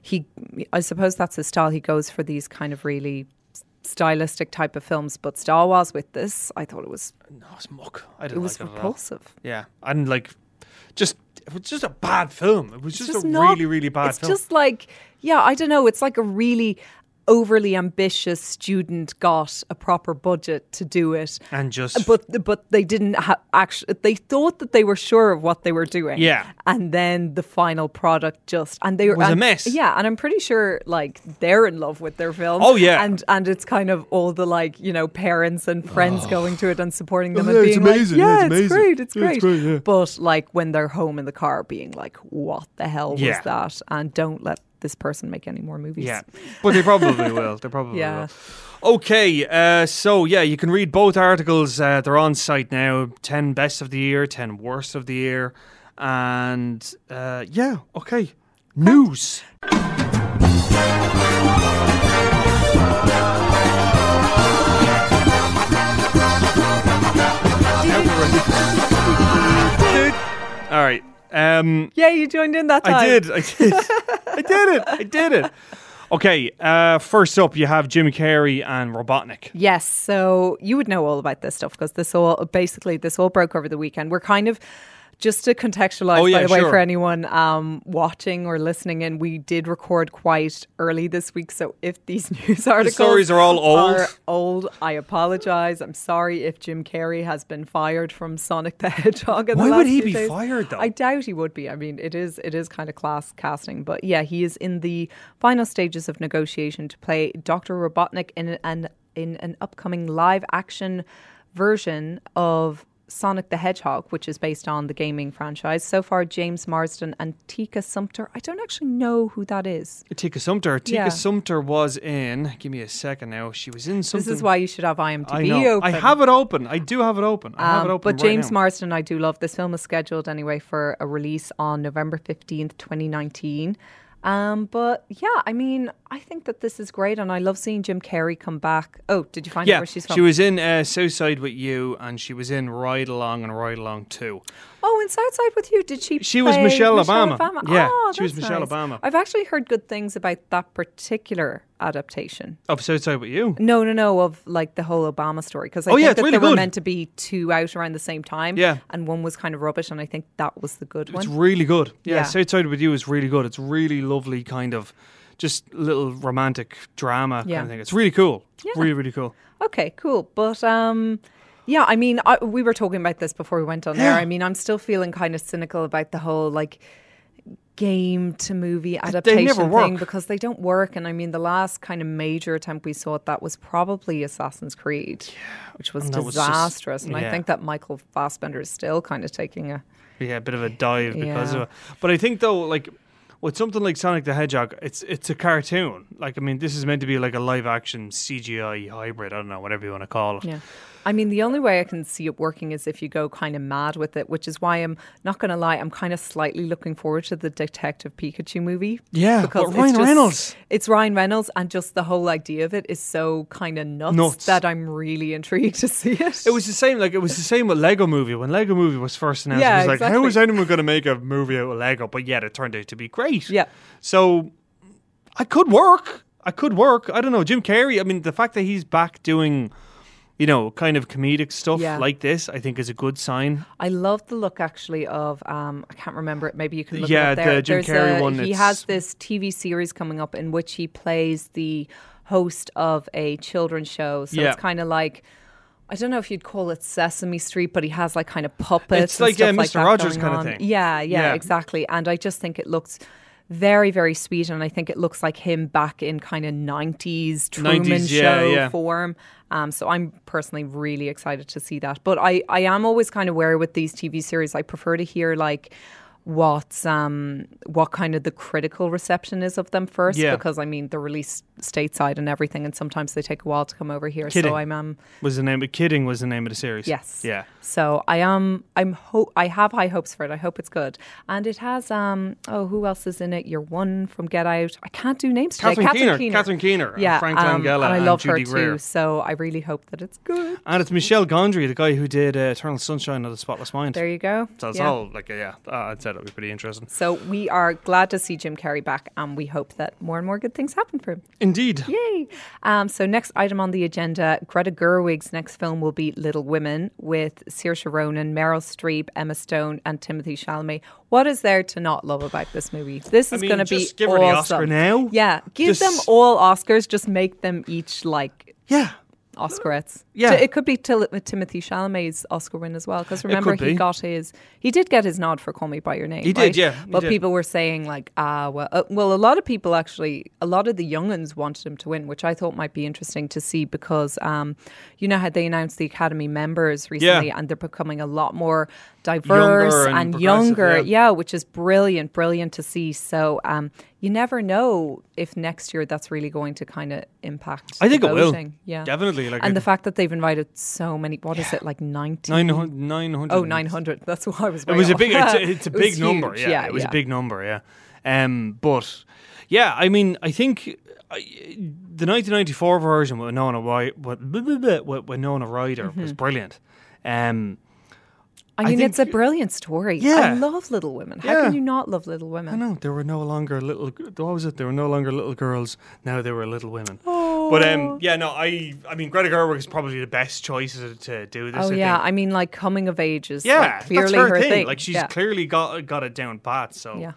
he, I suppose that's his style. He goes for these kind of really stylistic type of films. But Star Wars with this, I thought it was no, it's muck. I it didn't was like it repulsive. Yeah, and like. Just it was just a bad film. It was just, just a not- really really bad film. it's film. just like yeah i don't know it's like a really overly ambitious student got a proper budget to do it and just but but they didn't ha- actually they thought that they were sure of what they were doing Yeah. and then the final product just and they were Was a mess. yeah and i'm pretty sure like they're in love with their film Oh, yeah. and and it's kind of all the like you know parents and friends oh. going to it and supporting them Oh, and yeah, it's being amazing, like yeah, yeah, it's amazing. great it's Yeah, great, it's great, yeah. but like when they're home in the car being like what the hell was that and don't let this person make any more movies yeah, but they probably will. [laughs] They probably Yeah. will. Okay, uh, so yeah, you can read both articles. Uh, they're on site now. Ten best of the year, ten worst of the year, and uh, yeah, okay. News. All right. Um, yeah you joined in that time I did. I [laughs] did. I did it. I did it. Okay. Uh, first up, you have Jim Carrey and Robotnik. Yes, so you would know all about this stuff because this all basically this all broke over the weekend. We're kind of just to contextualize, Oh, yeah, by the way, sure. for anyone um, watching or listening in, we did record quite early this week. So if these [laughs] news articles stories are all old. are old, I apologize. I'm sorry if Jim Carrey has been fired from Sonic the [laughs] Hedgehog. In the Why would he be days. fired, though? I doubt he would be. I mean, it is it is kind of class casting, but yeah, he is in the final stages of negotiation to play Doctor Robotnik in an in an upcoming live action version of Sonic the Hedgehog, which is based on the gaming franchise. So far, James Marsden and Tika Sumpter. I don't actually know who that is. Tika Sumpter. Tika Yeah. Sumpter was in. Give me a second now. She was in something. This is why you should have IMDb I know. open. I have it open. I do have it open. I have it Um, open. but right James now. Marsden, I do love. This film is scheduled anyway for a release on November 15th, 2019. Um, but yeah, I mean, I think that this is great, and I love seeing Jim Carrey come back. Oh, did you find out where she's from? she was in uh, Southside with you, and she was in Ride Along and Ride Along Too. oh, in Southside with you, did she? She was play Michelle Obama. Yeah, oh, she was Michelle nice. Obama. I've actually heard good things about that particular adaptation. Of Southside with you. No, no, no, of like the whole Obama story because I Oh, think yeah, that really they were meant to be two out around the same time. Yeah. and one was kind of rubbish, and I think that was the good one. It's really good. Yeah, Yeah. Southside with you is really good. It's really lovely, kind of just little romantic drama Yeah. kind of thing. It's really cool. It's Yeah. really, really cool. Okay, cool. But um, yeah, I mean, I, we were talking about this before we went on there. I mean, I'm still feeling kind of cynical about the whole like game to movie adaptation thing because they don't work. And I mean, the last kind of major attempt we saw at that was probably Assassin's Creed, which was and that was just- disastrous. and I think that Michael Fassbender is still kind of taking a Yeah, a bit of a dive because Yeah. of it. But I think though, like with something like Sonic the Hedgehog, it's it's a cartoon. Like I mean, this is meant to be like a live action CGI hybrid. I don't know, whatever you want to call it. Yeah. I mean, the only way I can see it working is if you go kind of mad with it, which is why I'm not going to lie, I'm kind of slightly looking forward to the Detective Pikachu movie. Yeah, because it's Ryan just- Reynolds. It's Ryan Reynolds, and just the whole idea of it is so kind of nuts, Nuts. that I'm really intrigued to see it. It was the same. Like it was the same with Lego Movie. When Lego Movie was first announced, Yeah, it was like, how exactly. is anyone going to make a movie out of Lego? But yet it turned out to be great. Yeah. So I could work. I could work. I don't know. Jim Carrey. I mean, the fact that he's back doing, you know, kind of comedic stuff Yeah. like this, I think is a good sign. I love the look actually of um I can't remember it. Maybe you can look Yeah, it up there. the Jim There's Carrey a, one, He has this TV series coming up in which he plays the host of a children's show. So Yeah. it's kind of like I don't know if you'd call it Sesame Street, but he has like kind of puppets. It's like, like Mr. Rogers kind of thing. Yeah, yeah, Yeah. exactly. And I just think it looks very, very sweet, and I think it looks like him back in kind of nineties Truman 90s, yeah, Show yeah. form. Um, so I'm personally really excited to see that. But I, I am always kind of wary with these TV series. I prefer to hear like what's um what kind of the critical reception is of them first Yeah. because I mean they're released stateside and everything and sometimes they take a while to come over here. Kidding. So I'm um Was the name? Kidding was the name of the series. Yes. Yeah. so I am I'm ho- I have high hopes for it. I hope it's good. And it has um oh who else is in it? Your one from Get Out. I can't do names today. Catherine Keener. Catherine Keener. Yeah, Frank um, Langella and I and love Judy her too. So I really hope that it's good. And it's Michel Gondry, the guy who did uh, Eternal Sunshine of the Spotless Mind. There you go. so it's Yeah. all like, yeah, uh, I'd say that'd be pretty interesting. So we are glad to see Jim Carrey back, and we hope that more and more good things happen for him. Indeed. Yay! Um, so next item on the agenda, Greta Gerwig's next film will be Little Women with Saoirse Ronan, Meryl Streep, Emma Stone, and Timothy Chalamet. What is there to not love about this movie? This I is going to be give her the awesome. Oscar now. Yeah, give Just- them all Oscars. Just make them each like Yeah. Oscarettes. Yeah. It could be Til- Timothy Chalamet's Oscar win as well. Because remember, he be. got his, he did get his nod for Call Me by Your Name. He did, yeah, But did. people were saying like, ah, well, uh, well, a lot of people actually, a lot of the younguns wanted him to win, which I thought might be interesting to see because, um, you know how they announced the Academy members recently, and they're becoming a lot more diverse Younger and and, younger. yeah. Yeah, which is brilliant, brilliant to see. So, um, you never know if next year that's really going to kind of impact. I think it will. voting. Yeah, Definitely. Like and the fact that they've invited so many, what is it, like 90? 900, 900. Oh, 900. That's what I was It was a big. It's a, it's a [laughs] It big number. huge. Yeah, it was a big number. Yeah, um, but yeah, I mean, I think uh, the 1994 version with Winona Wy- with, with Winona Ryder Mm-hmm. was brilliant. Um, I I mean, it's a brilliant story. Yeah. I love Little Women. How Yeah. can you not love Little Women? I know there were no longer little. What was it? There were no longer little girls. Now they were little women. Oh. But um, yeah, no, I, I mean, Greta Gerwig is probably the best choice to, do this. Oh I yeah, think. I mean, like coming of age is yeah, like, clearly that's her, thing. thing. Like she's yeah. clearly got got it down pat. So Yeah.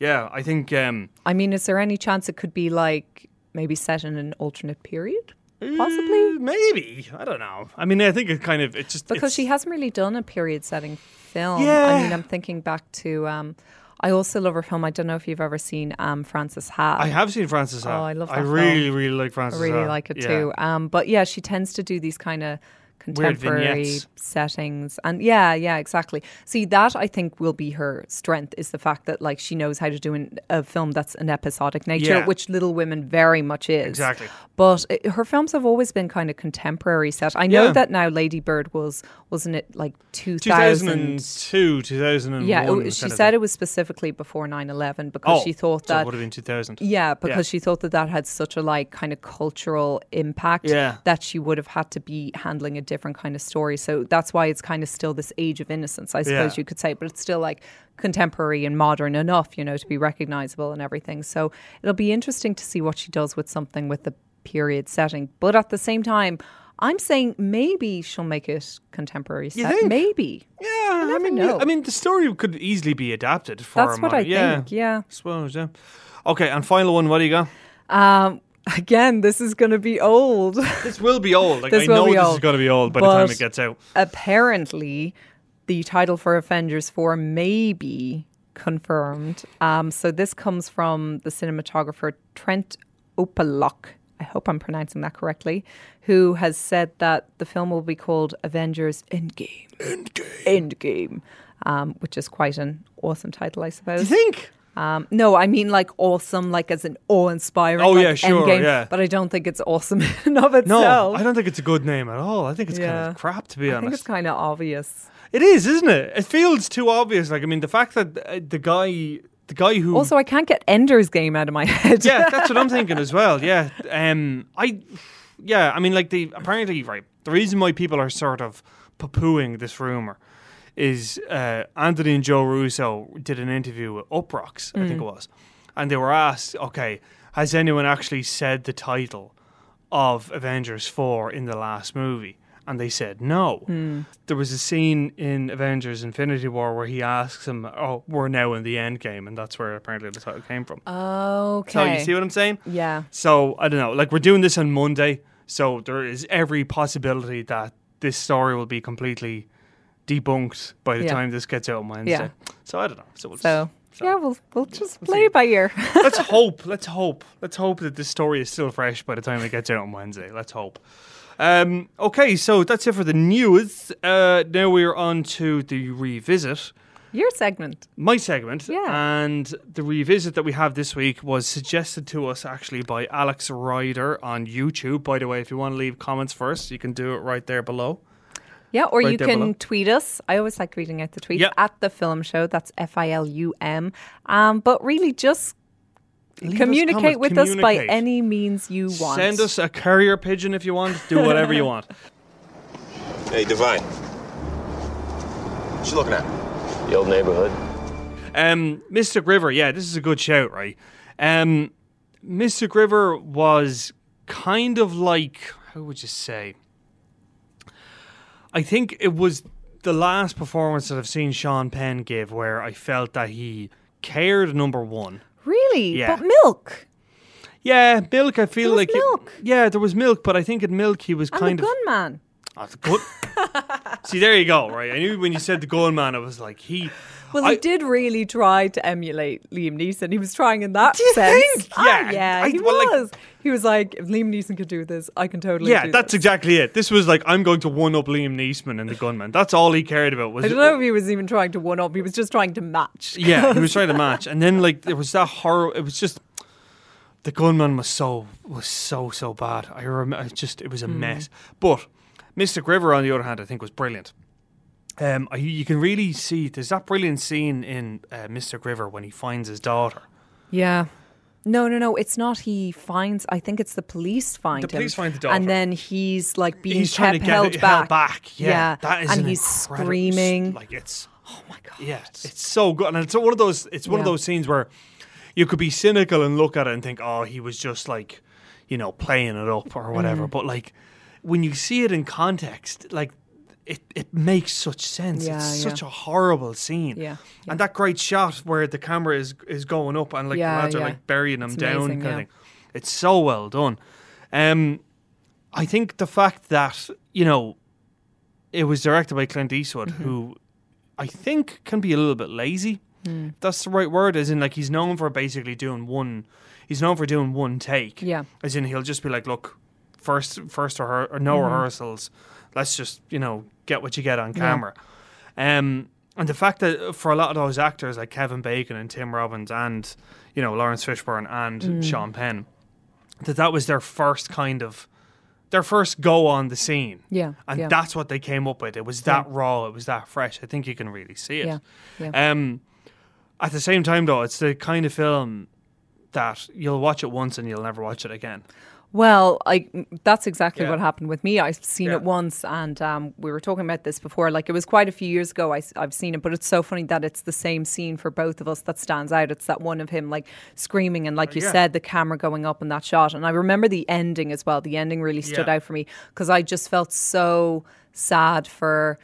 yeah, I think um, I mean, is there any chance it could be like maybe set in an alternate period? Possibly. Uh, maybe I don't know. I mean, I think it kind of it just because it's- she hasn't really done a period setting film. Yeah. I mean, I'm thinking back to. Um, I also love her film. I don't know if you've ever seen um, Frances Ha. I have seen Frances. Ha. Oh, I love I that really, film. really like Frances. I really Ha. like it Yeah. too. Um, but yeah, she tends to do these kind of contemporary settings and yeah yeah exactly see that i think will be her strength is the fact that like she knows how to do an, a film that's an episodic nature Yeah. which little women very much is Exactly. but it, her films have always been kind of contemporary set i know Yeah. that now lady bird was wasn't it like 2000 2002, 2001. yeah it, she said it was specifically before 9-11 because Oh, she thought so that it would have been 2000. yeah, because she thought that that had such a like kind of cultural impact Yeah. that she would have had to be handling a different kind of story. So that's why it's kind of still this age of innocence, I suppose Yeah. you could say, but it's still like contemporary and modern enough, you know, to be recognizable and everything. So it'll be interesting to see what she does with something with the period setting. But at the same time, I'm saying maybe she'll make it contemporary set. think? Maybe. Yeah, I never mean, know. I mean, the story could easily be adapted for That's a what I yeah, think. Yeah. I suppose, yeah. Okay, and final one, what do you got? Um, again, this is going to be old. This will be old. Like This I will know be this is going to be old by the time it gets out. apparently the title for Avengers 4 may be confirmed. Um, so this comes from the cinematographer Trent Opaloch. I hope I'm pronouncing that correctly. Who has said that the film will be called Avengers Endgame. Endgame. Endgame. Um, which is quite an awesome title, I suppose. You suppose. think? Um, no, I mean like awesome, like as an awe-inspiring. Oh, like yeah, sure, Endgame, yeah. But I don't think it's awesome [laughs] in and of itself. No, I don't think it's a good name at all. I think it's kind of crap, to be I think honest. it's kind of obvious. It is, isn't it? It feels too obvious. Like I mean, the fact that uh, the guy, the guy who Also, I can't get Ender's Game out of my head. yeah, that's what I'm [laughs] thinking as well. Yeah, um, I, yeah, I mean, like the apparently right. The reason why people are sort of poo-pooing this rumor is uh, Anthony and Joe Russo did an interview with Uproxx, I think it was, and they were asked, okay, has anyone actually said the title of Avengers Four in the last movie? And they said no. There was a scene in Avengers Infinity War where he asks him, "Oh, we're now in the end game," and that's where apparently the title came from. Okay. So you see what I'm saying? Yeah. So I don't know. Like we're doing this on Monday, so there is every possibility that this story will be completely debunked by the Yeah. time this gets out on Wednesday. Yeah. So I don't know. So, we'll So, so yeah, we'll we'll just play it by ear. [laughs] let's hope. Let's hope. Let's hope that this story is still fresh by the time it gets out on Wednesday. Let's hope. Um, okay, so that's it for the news. Uh, now we're on to the revisit. Your segment. my segment. Yeah. And the revisit that we have this week was suggested to us actually by Alex Ryder on YouTube. By the way, if you want to leave comments first, you can do it right there below. Yeah, or Right you can below. tweet us. I always like reading out the tweets Yeah. at the film show. That's F I L U M. Um, but really, just Leave communicate comments. with us by any means you want. Send us a carrier pigeon if you want. Do whatever you want. [laughs] Hey, Divine. What you looking at? The old neighborhood. Um, Mystic River, yeah, this is a good shout, right? Um, Mystic River was kind of like, how would you say? I think it was the last performance that I've seen Sean Penn give where I felt that he cared, number one. Really? Yeah. But milk Yeah, milk, I feel There was like. it- milk. yeah, there was milk, but I think in milk he was and kind the of. gunman. Oh, the good. [laughs] See, there you go, right? I knew when you said the gunman, I was like, he. Well, I- he did really try to emulate Liam Neeson. He was trying in that [laughs] Do you sense. think? Ah, Yeah, yeah, I- he well, like- was. he was like, if Liam Neeson could do this, I can totally. Yeah, that's this. exactly it. This was like I'm going to one up Liam Neeson and the gunman. That's all he cared about was I don't know if he was even trying to one up. He was just trying to match. [laughs] Yeah, he was trying to match. And then like there was that horror it was just the gunman was so was so so bad. I remember just it was a Hmm. mess. But Mystic River on the other hand I think was brilliant. Um, you can really see there's that brilliant scene in uh, Mystic River when he finds his daughter. Yeah. No, no, no. It's not. He finds. I think it's the police find The him. police find the daughter. and then he's like being he's kept held back. held back. Yeah, that is and an he's screaming. like it's oh my god. Yeah, it's so good, and it's one of those. It's one of those scenes where you could be cynical and look at it and think, "Oh, he was just like, you know, playing it up or whatever." Mm. But like, when you see it in context, like, it it makes such sense. Yeah, it's yeah. such a horrible scene. Yeah, yeah. and that great shot where the camera is is going up and like the lads are like burying him It's down, amazing, kind of thing. It's so well done. Um, I think the fact that you know it was directed by Clint Eastwood, Mm-hmm. who I think can be a little bit lazy. If That's the right word. As in, like he's known for basically doing one. He's known for doing one take. Yeah. As in, he'll just be like, "Look, first first rehear- or no Mm-hmm. rehearsals. Let's just you know get what you get on camera. Um, and the fact that for a lot of those actors like Kevin Bacon and Tim Robbins and you know Laurence Fishburne and Mm. Sean Penn, that that was their first kind of their first go on the scene. Yeah, and yeah. that's what they came up with. It was that raw. It was that fresh. I think you can really see it. Yeah, yeah. Um, at the same time, though, it's the kind of film that you'll watch it once and you'll never watch it again. Well, I that's exactly Yeah. what happened with me. I've seen Yeah. it once, and um, we were talking about this before. Like it was quite a few years ago. I, have seen it, but it's so funny that it's the same scene for both of us that stands out. It's that one of him like screaming, and like you yeah. said, the camera going up in that shot. And I remember the ending as well. The ending really stood out for me because I just felt so sad for.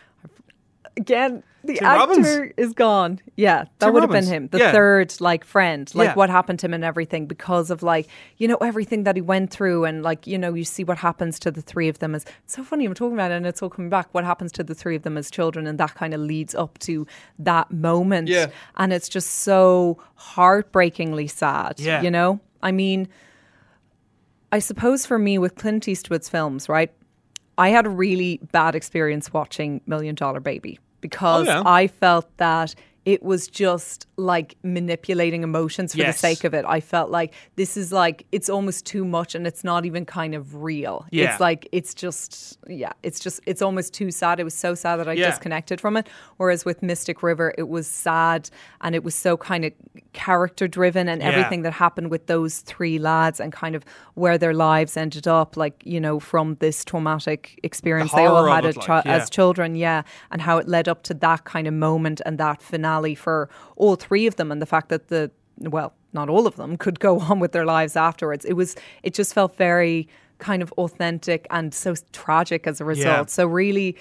Again, the Tim actor Robbins? is gone. Yeah, that Tim would have been Robbins. him. The Yeah. third like friend, like Yeah. what happened to him and everything because of like you know everything that he went through and like you know you see what happens to the three of them as it's so funny I'm talking about it and it's all coming back what happens to the three of them as children and that kind of leads up to that moment Yeah. and it's just so heartbreakingly sad Yeah. you know I mean I suppose for me with Clint Eastwood's films right I had a really bad experience watching Million Dollar Baby because Oh, yeah. I felt that it was just like manipulating emotions for Yes. the sake of it. I felt like this is like it's almost too much and it's not even kind of real. Yeah. It's like it's just yeah, it's just it's almost too sad. It was so sad that I Yeah. disconnected from it. Whereas with Mystic River, it was sad and it was so kind of character driven and Yeah. everything that happened with those three lads and kind of where their lives ended up, like you know, from this traumatic experience they all had it, like, chi- as children, yeah, and how it led up to that kind of moment and that finale for all three of them, and the fact that the well, not all of them could go [laughs] on with their lives afterwards. It was, it just felt very kind of authentic and so tragic as a result. So really.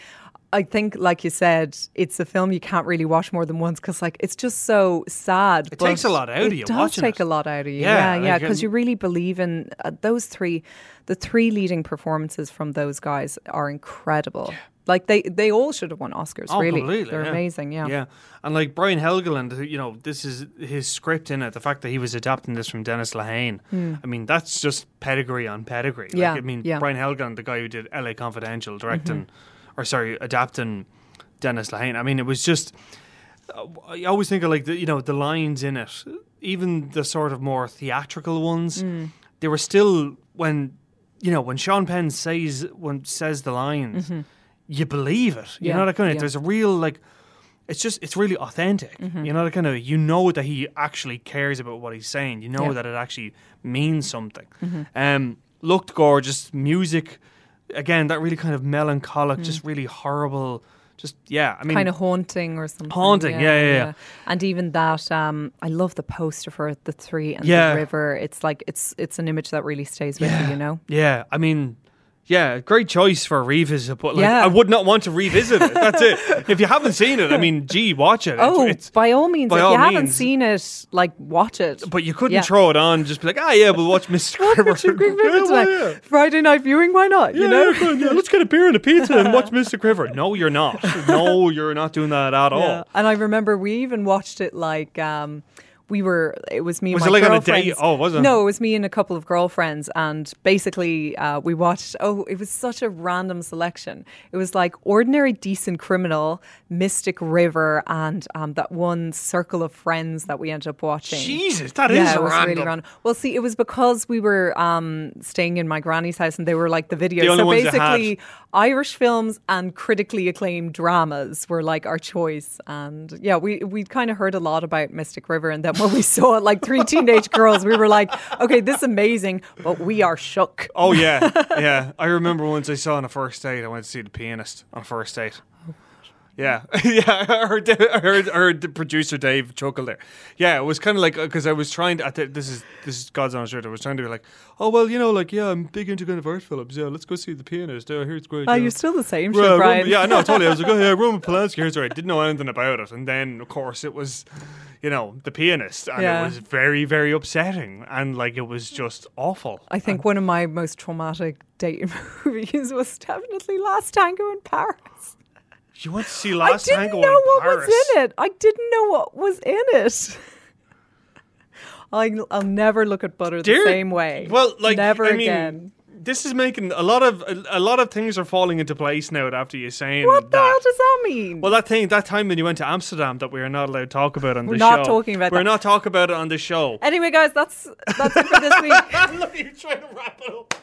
I think, like you said, it's a film you can't really watch more than once because, like, it's just so sad. It takes a lot out of you. it does take it. a lot out of you. Yeah, Yeah, yeah, because um, you really believe in uh, those three. The three leading performances from those guys are incredible. Like they, they all should have won Oscars. Oh, really, completely, they're yeah. amazing. Yeah. Yeah. And like Brian Helgeland, you know, this is his script in it. The fact that he was adapting this from Dennis Lehane. I mean, that's just pedigree on pedigree. Like. Yeah, I mean, yeah. Mm-hmm. Brian Helgeland, the guy who did LA Confidential, directing, or sorry, adapting Dennis Lehane. I mean, it was just. I always think of like the you know the lines in it, even the sort of more theatrical ones. Mm. They were still when you know when Sean Penn says when says the lines, you believe it. You Mm-hmm. Yeah, know that kind of. yeah. There's a real like. It's just it's really authentic. Mm-hmm. You know that kind of you know that he actually cares about what he's saying. You know Yeah. Mm-hmm. that it actually means something. Um, looked gorgeous, music. Again, that really kind of melancholic, just really horrible. Just yeah, I mean, Mm. kind of haunting or something. Haunting, yeah, yeah, yeah. And even that, um, I love the poster for the three and Yeah. the river. It's like it's it's an image that really stays with you. You know. Yeah, I mean, yeah, great choice for a revisit, but like, Yeah. I would not want to revisit it. That's it. [laughs] If you haven't seen it, I mean, gee, watch it. Oh, it's, by all means, by if all you haven't seen it, like watch it. but you couldn't Yeah. throw it on and just be like, ah, yeah, we'll watch Mr. [laughs] River. [laughs] Yeah, yeah. Friday night viewing, why not? you Yeah, know? yeah, go yeah, let's get a beer and a pizza and watch Mr. Quiver. No, you're not. No, you're not doing that at Yeah. all. And I remember we even watched it like um we were it was me and Was my it like on a date? Oh, was it? No, it was me and a couple of girlfriends and basically uh, we watched oh it was such a random selection. It was like Ordinary Decent Criminal, Mystic River and um, that one Circle of Friends that we ended up watching. Jesus, that is yeah, it was random. really random. Well, see, it was because we were um, staying in my granny's house and they were like the videos. The so ones they had. basically, Irish films and critically acclaimed dramas were like our choice. And yeah, we we kind of heard a lot about Mystic River, and then when we saw it, like three [laughs] teenage girls, we were like, okay, this is amazing, but we are shook. Oh, yeah. [laughs] Yeah. I remember once I saw on a first date, I went to see The Pianist on a first date. Yeah, [laughs] yeah. I heard, I heard, I heard the producer Dave chuckle there. Yeah, it was kind of like uh, because I was trying to. I thi- this is this is God's honest truth. I was trying to be like, oh well, you know, like yeah, I'm big into kind of art films. Yeah, let's go see the pianist. Oh, I hear it's great. Oh, yeah. you're still the same, Yeah, Roman- Brian. yeah, no, totally. I was like, oh yeah, [laughs] Roman Polanski. Here's right. Didn't know anything about it, and then of course it was, you know, the pianist, and Yeah. it was very, very upsetting, and like it was just awful. I think one of my most traumatic date [laughs] movies was definitely Last Tango in Paris. You went to see Last angle? I didn't Tango know what Paris. was in it. I didn't know what was in it. I, I'll never look at butter Dear- the same way. Well, like never I mean, again. this is making a lot of a, a lot of things are falling into place now after you saying What the that. hell does that mean? Well, that thing, that time when you went to Amsterdam, that we are not allowed to talk about on the show. We're not talking about We're that. not talking about it on the show. anyway, guys, that's that's it for this [laughs] week. Look, you're trying to wrap it up.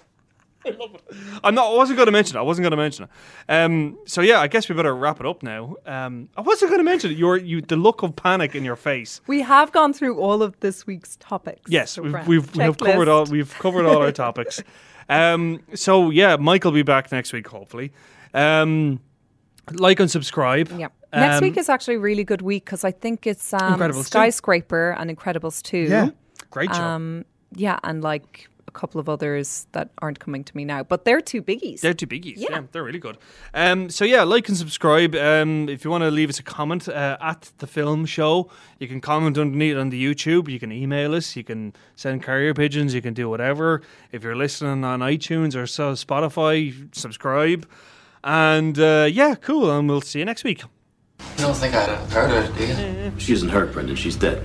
[laughs] I love it. I'm not. I wasn't going to mention it. I wasn't going to mention it. Um. So yeah, I guess we better wrap it up now. Um. I wasn't going to mention it. Your you the look of panic in your face. We have gone through all of this week's topics. Yes, we've we've, we have covered all we've covered all our topics. [laughs] Um. So yeah, Mike will be back next week hopefully. Um. Like and subscribe. Yeah. Next Um, week is actually a really good week because I think it's um, Incredibles 2. Skyscraper and Incredibles 2. Yeah. Great job. Um, yeah, and like a couple of others that aren't coming to me now, but they're two biggies. They're two biggies. Yeah. Yeah. they're really good. Um, so yeah, like and subscribe. Um, if you want to leave us a comment uh, at the film show, you can comment underneath on the YouTube. You can email us. You can send carrier pigeons. You can do whatever. If you're listening on iTunes or so Spotify, subscribe. And uh, yeah, cool. And we'll see you next week. You don't think I'd have heard of it, do you? She isn't hurt, Brendan. She's dead.